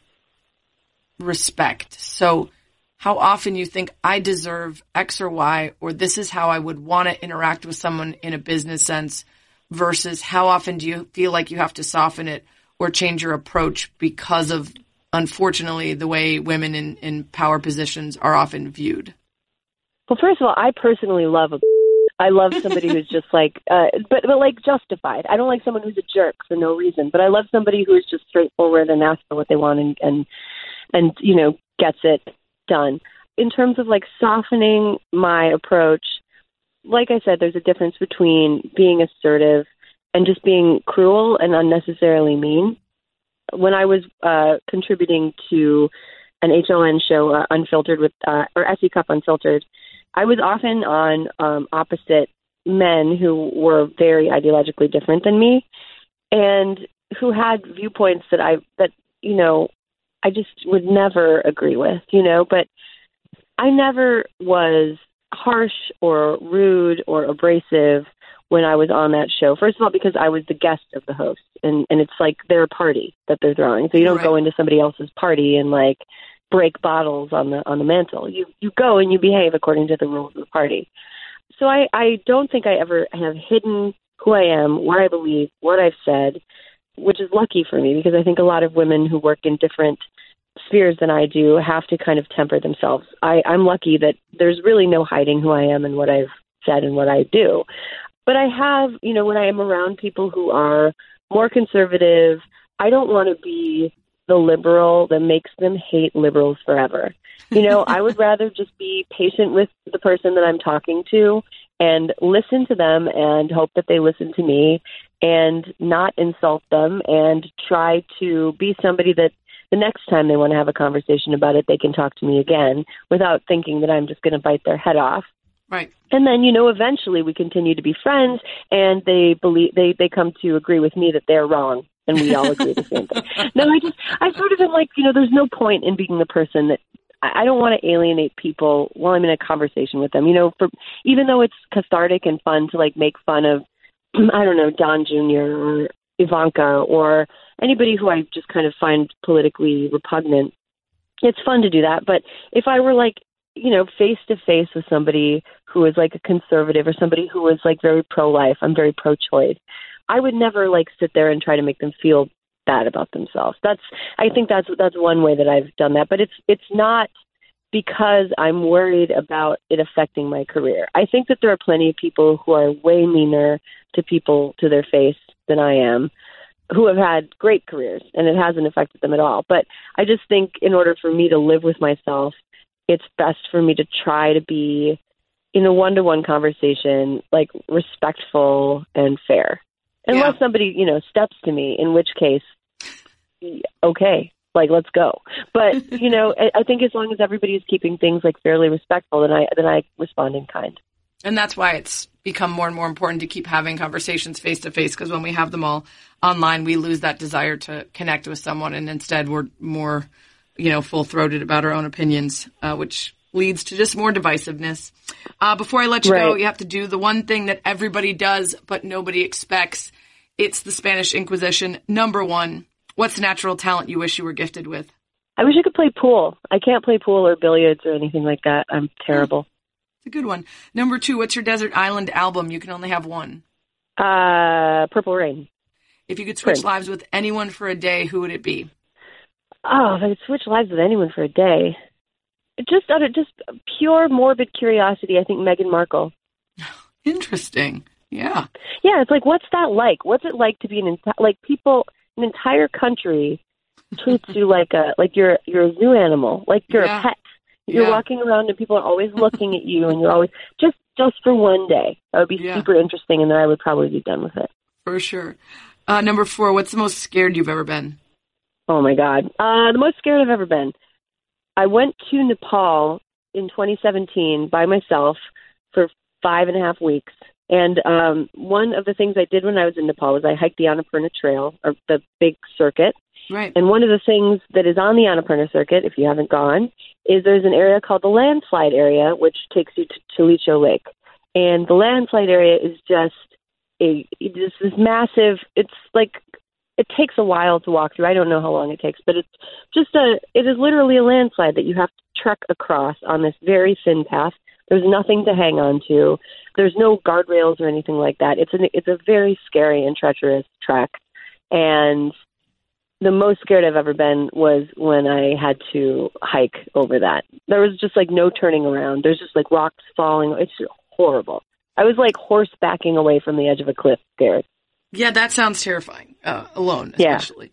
respect. So how often you think I deserve X or Y, or this is how I would want to interact with someone in a business sense, versus how often do you feel like you have to soften it or change your approach because of, unfortunately, the way women in, in power positions are often viewed? Well, first of all, I personally love a. I love somebody who's just like, uh, but but like justified. I don't like someone who's a jerk for no reason. But I love somebody who is just straightforward and asks for what they want and and and you know gets it done. In terms of like softening my approach, like I said, there's a difference between being assertive and just being cruel and unnecessarily mean. When I was uh, contributing to an HLN show, uh, Unfiltered with uh, or SE Cupp Unfiltered, I was often on um, opposite men who were very ideologically different than me, and who had viewpoints that I that you know I just would never agree with, you know. But I never was harsh or rude or abrasive when I was on that show. First of all, because I was the guest of the host, and and it's like their party that they're throwing, so you don't Right. go into somebody else's party and like break bottles on the on the mantle. You you go and you behave according to the rules of the party. So I I don't think I ever have hidden who I am, what I believe, what I've said, which is lucky for me because I think a lot of women who work in different spheres than I do have to kind of temper themselves. I, I'm lucky that there's really no hiding who I am and what I've said and what I do. But I have, you know, when I am around people who are more conservative, I don't want to be the liberal that makes them hate liberals forever. You know, I would rather just be patient with the person that I'm talking to and listen to them and hope that they listen to me and not insult them and try to be somebody that the next time they want to have a conversation about it, they can talk to me again without thinking that I'm just going to bite their head off. Right. And then, you know, eventually we continue to be friends and they believe they, they come to agree with me that they're wrong and we all agree the same thing. No, I just I sort of am like, you know, there's no point in being the person that I don't want to alienate people while I'm in a conversation with them. You know, for even though it's cathartic and fun to like make fun of I don't know, Don Jr. or Ivanka or anybody who I just kind of find politically repugnant. It's fun to do that, but if I were like, you know, face to face with somebody who is like a conservative or somebody who is like very pro life, I'm very pro choice. I would never like sit there and try to make them feel bad about themselves. That's I think that's that's one way that I've done that, but it's it's not because I'm worried about it affecting my career. I think that there are plenty of people who are way meaner to people to their face than I am who have had great careers and it hasn't affected them at all. But I just think in order for me to live with myself, it's best for me to try to be in a one to one conversation, like respectful and fair. Unless Yeah. somebody, you know, steps to me, in which case, okay, like let's go. But you know, I, I think as long as everybody is keeping things like fairly respectful, then I then I respond in kind. And that's why it's become more and more important to keep having conversations face to face because when we have them all online, we lose that desire to connect with someone and instead we're more, you know, full throated about our own opinions, uh, which leads to just more divisiveness. Uh, before I let you go, you have to do the one thing that everybody does, but nobody expects. It's the Spanish Inquisition. Number one, what's the natural talent you wish you were gifted with? I wish I could play pool. I can't play pool or billiards or anything like that. I'm terrible. It's a good one. Number two, what's your desert island album? You can only have one. Uh, Purple Rain. If you could switch Prince. lives with anyone for a day, who would it be? Oh, if I could switch lives with anyone for a day, just out of just pure morbid curiosity, I think Meghan Markle. Interesting. Yeah. Yeah, it's like, what's that like? What's it like to be an enti- like people, an entire country treats you like a like you're you're a zoo animal, like you're Yeah. a pet. You're Yeah. walking around and people are always looking at you, and you're always just just for one day. That would be Yeah. super interesting, and then I would probably be done with it. For sure. Uh, number four, what's the most scared you've ever been? Oh my god, uh, the most scared I've ever been. I went to Nepal in 2017 by myself for five and a half weeks. And um, one of the things I did when I was in Nepal was I hiked the Annapurna Trail, or the big circuit. Right. And one of the things that is on the Annapurna circuit, if you haven't gone, is there's an area called the landslide area, which takes you to Tilicho Lake. And the landslide area is just a just this massive. It's like it takes a while to walk through. I don't know how long it takes, but it's just a. It is literally a landslide that you have to trek across on this very thin path. There's nothing to hang on to. There's no guardrails or anything like that. It's an it's a very scary and treacherous trek, and the most scared I've ever been was when I had to hike over that. There was just like no turning around. There's just like rocks falling. It's horrible. I was like horsebacking away from the edge of a cliff, scared. Yeah, that sounds terrifying. Uh, alone, Yeah. especially.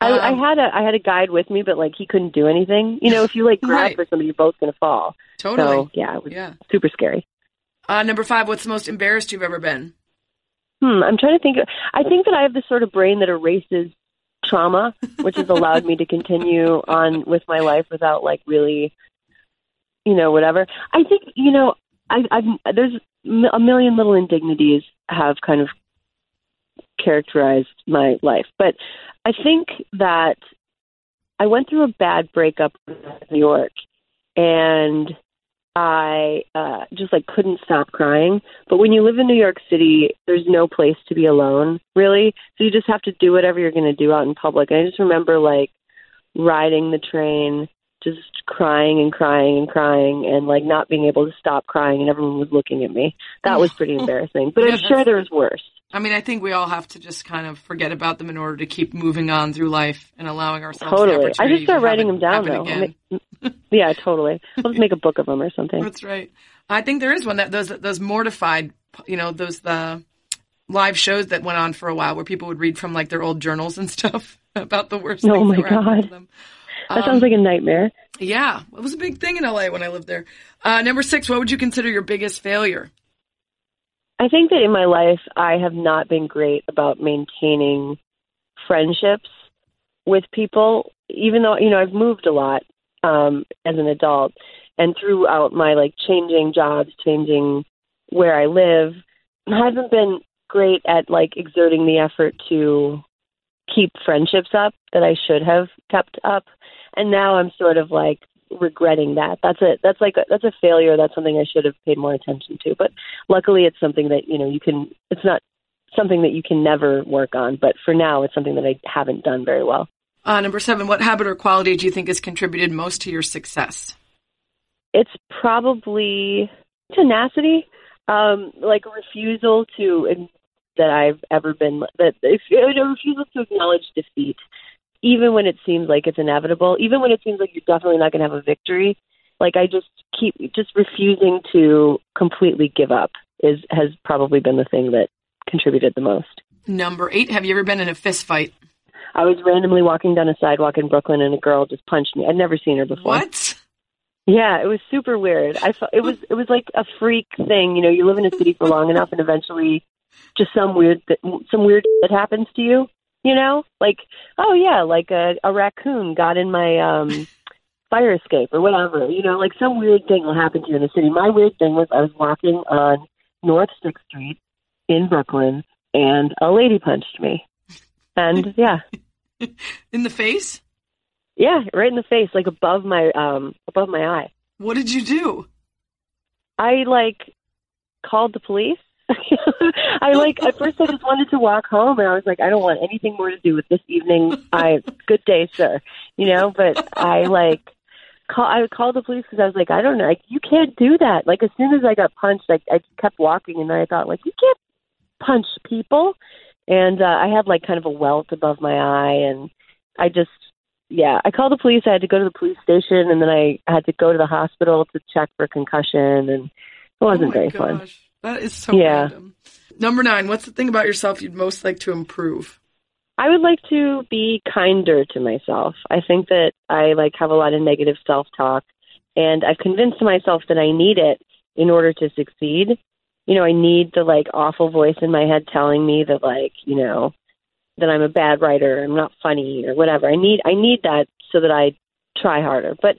I, I Um, had a I had a guide with me, but like he couldn't do anything. You know, if you like grab Right. for somebody, you're both gonna fall. Totally. So yeah, it was Yeah. super scary. Uh, number five, what's the most embarrassed you've ever been? Hmm, I'm trying to think. I think that I have this sort of brain that erases trauma, which has allowed me to continue on with my life without like really, you know, whatever. I think you know, I, I've there's a million little indignities have kind of characterized my life, but I think that I went through a bad breakup in New York, and I uh, just like couldn't stop crying. But when you live in New York City, there's no place to be alone, really. So you just have to do whatever you're going to do out in public. And I just remember like riding the train, just crying and crying and crying, and like not being able to stop crying, and everyone was looking at me. That was pretty embarrassing. But I'm sure there was worse. I mean, I think we all have to just kind of forget about them in order to keep moving on through life and allowing ourselves Totally. I just start writing them down though. again. Yeah, totally. Let's make a book of them or something. That's right. I think there is one that those those mortified, you know, those the live shows that went on for a while where people would read from like their old journals and stuff about the worst. Oh things my God. them. That Um, sounds like a nightmare. Yeah, it was a big thing in LA when I lived there. Uh, number six, what would you consider your biggest failure? I think that in my life, I have not been great about maintaining friendships with people, even though, you know, I've moved a lot um, as an adult. And throughout my like changing jobs, changing where I live, I haven't been great at like exerting the effort to keep friendships up that I should have kept up. And now I'm sort of like regretting that. That's a that's like a, that's a failure. That's something I should have paid more attention to. But luckily, it's something that you know you can. It's not something that you can never work on. But for now, it's something that I haven't done very well. Uh, number seven, what habit or quality do you think has contributed most to your success? It's probably tenacity, um, like a refusal to that I've ever been that if, a refusal to acknowledge defeat, even when it seems like it's inevitable, even when it seems like you're definitely not going to have a victory. Like I just keep just refusing to completely give up is has probably been the thing that contributed the most. Number eight, have you ever been in a fist fight? I was randomly walking down a sidewalk in Brooklyn and a girl just punched me. I'd never seen her before. What? Yeah, it was super weird. I felt it was it was like a freak thing. You know, you live in a city for long enough, and eventually, just some weird th- some weird that happens to you. You know, like oh yeah, like a, a raccoon got in my um fire escape or whatever. You know, like some weird thing will happen to you in the city. My weird thing was I was walking on North Sixth Street in Brooklyn, and a lady punched me, and yeah, In the face? yeah, right in the face, like above my um above my eye. What did you do? I like called the police. I like at first I just wanted to walk home and I was like I don't want anything more to do with this evening. I good day, sir. You know, but I like call I would call the police because I was like I don't know, like, you can't do that. Like as soon as I got punched, like I kept walking and then I thought like you can't punch people. And uh, I had like kind of a welt above my eye and I just yeah, I called the police. I had to go to the police station, and then I had to go to the hospital to check for concussion, and it wasn't oh very gosh. fun. That is so Yeah. random. Number nine, what's the thing about yourself you'd most like to improve? I would like to be kinder to myself. I think that I like have a lot of negative self-talk, and I've convinced myself that I need it in order to succeed. You know, I need the like awful voice in my head telling me that like, you know, that I'm a bad writer, I'm not funny or whatever. I need I need that so that I try harder. But,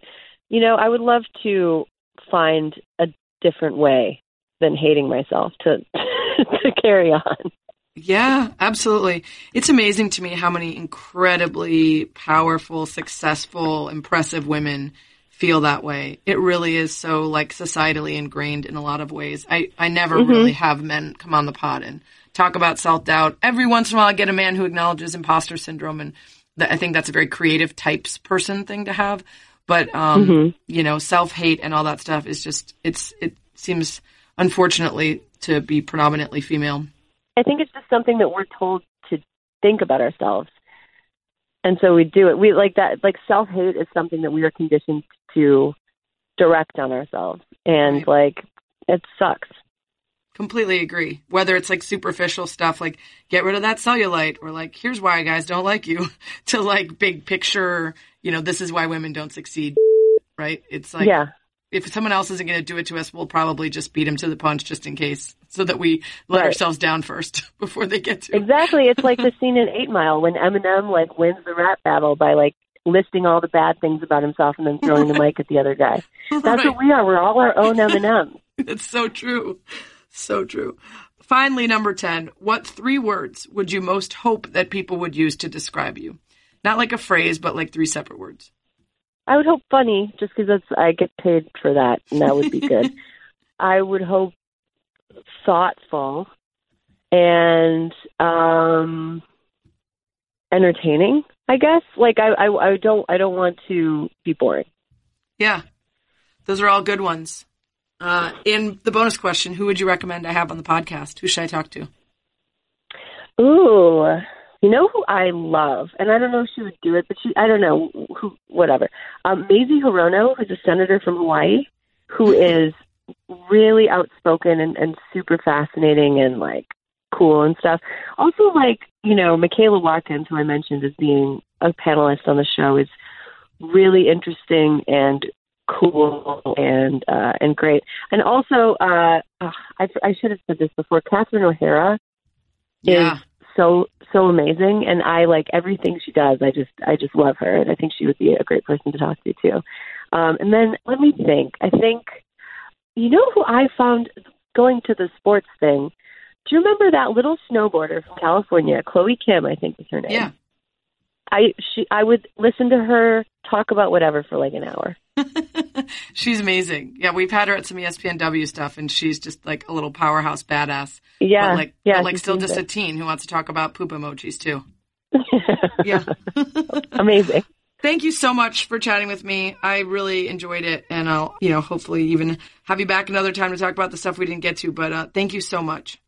you know, I would love to find a different way than hating myself to to carry on. Yeah, absolutely. It's amazing to me how many incredibly powerful, successful, impressive women feel that way. It really is so like societally ingrained in a lot of ways. I, I never Mhm. really have men come on the pod and talk about self doubt. Every once in a while I get a man who acknowledges imposter syndrome and that, I think that's a very creative types person thing to have. But, um, Mhm. you know, self hate and all that stuff is just, it's, it seems unfortunately to be predominantly female. I think it's just something that we're told to think about ourselves. And so we do it. We like that like self hate is something that we are conditioned to direct on ourselves. And Right. like it sucks. Completely agree. Whether it's like superficial stuff like get rid of that cellulite or like here's why guys don't like you to like big picture, you know, this is why women don't succeed, right? It's like yeah. If someone else isn't going to do it to us, we'll probably just beat them to the punch just in case so that we let Right. ourselves down first before they get to. Exactly. It's like the scene in Eight Mile when Eminem like wins the rap battle by like listing all the bad things about himself and then throwing the mic at the other guy. That's Right. what we are. We're all our own Eminem. That's so true. So true. Finally, number 10, what three words would you most hope that people would use to describe you? Not like a phrase, but like three separate words. I would hope funny, just because that's I get paid for that, and that would be good. I would hope thoughtful and um entertaining. I guess. Like I, I, I don't, I don't want to be boring. Yeah, those are all good ones. Uh, in the bonus question, who would you recommend I have on the podcast? Who should I talk to? Ooh, you know who I love, and I don't know if she would do it, but she, I don't know who, whatever. Um, Mazie Hirono, who's a senator from Hawaii, who is really outspoken and, and super fascinating and like cool and stuff. Also, like you know, Michaela Watkins, who I mentioned as being a panelist on the show, is really interesting and cool and uh, and great. And also, uh, I, I should have said this before. Catherine O'Hara Yeah. is so so amazing, and I like everything she does. I just I just love her, and I think she would be a great person to talk to too. Um, and then let me think. I think you know who I found going to the sports thing. Do you remember that little snowboarder from California, Chloe Kim? I think is her name. Yeah. I she I would listen to her talk about whatever for like an hour. she's amazing. Yeah, we've had her at some ESPNW stuff, and she's just like a little powerhouse badass. Yeah, but like, yeah, but like still seems just a teen who wants to talk about poop emojis too. Yeah. amazing. Thank you so much for chatting with me. I really enjoyed it, and I'll, you know, hopefully even have you back another time to talk about the stuff we didn't get to. But uh, thank you so much.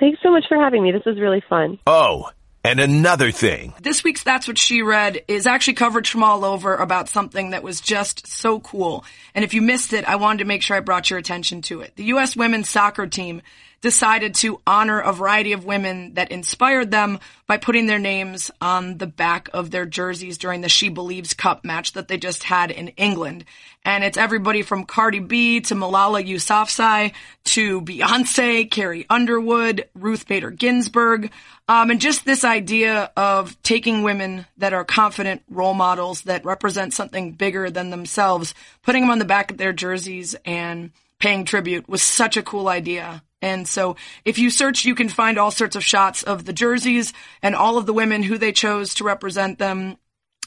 Thanks so much for having me. This was really fun. Oh, and another thing. This week's That's What She Read is actually coverage from all over about something that was just so cool. And if you missed it, I wanted to make sure I brought your attention to it. The U.S. women's soccer team decided to honor a variety of women that inspired them by putting their names on the back of their jerseys during the She Believes Cup match that they just had in England. And it's everybody from Cardi B to Malala Yousafzai to Beyonce, Carrie Underwood, Ruth Bader Ginsburg. Um, and just this idea of taking women that are confident role models that represent something bigger than themselves, putting them on the back of their jerseys and paying tribute was such a cool idea. And so if you search, you can find all sorts of shots of the jerseys and all of the women who they chose to represent them.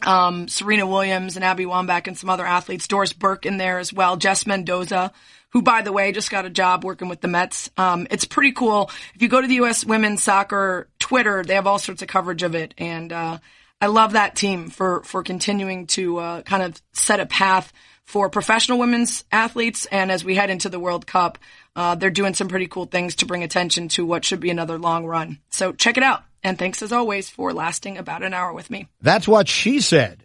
Um, Serena Williams and Abby Wambach and some other athletes, Doris Burke in there as well, Jess Mendoza, who by the way just got a job working with the Mets. Um, it's pretty cool. If you go to the U.S. women's soccer Twitter, they have all sorts of coverage of it. And, uh, I love that team for, for continuing to, uh, kind of set a path for professional women's athletes. And as we head into the World Cup, uh, they're doing some pretty cool things to bring attention to what should be another long run. So check it out. And thanks as always for lasting about an hour with me. That's what she said.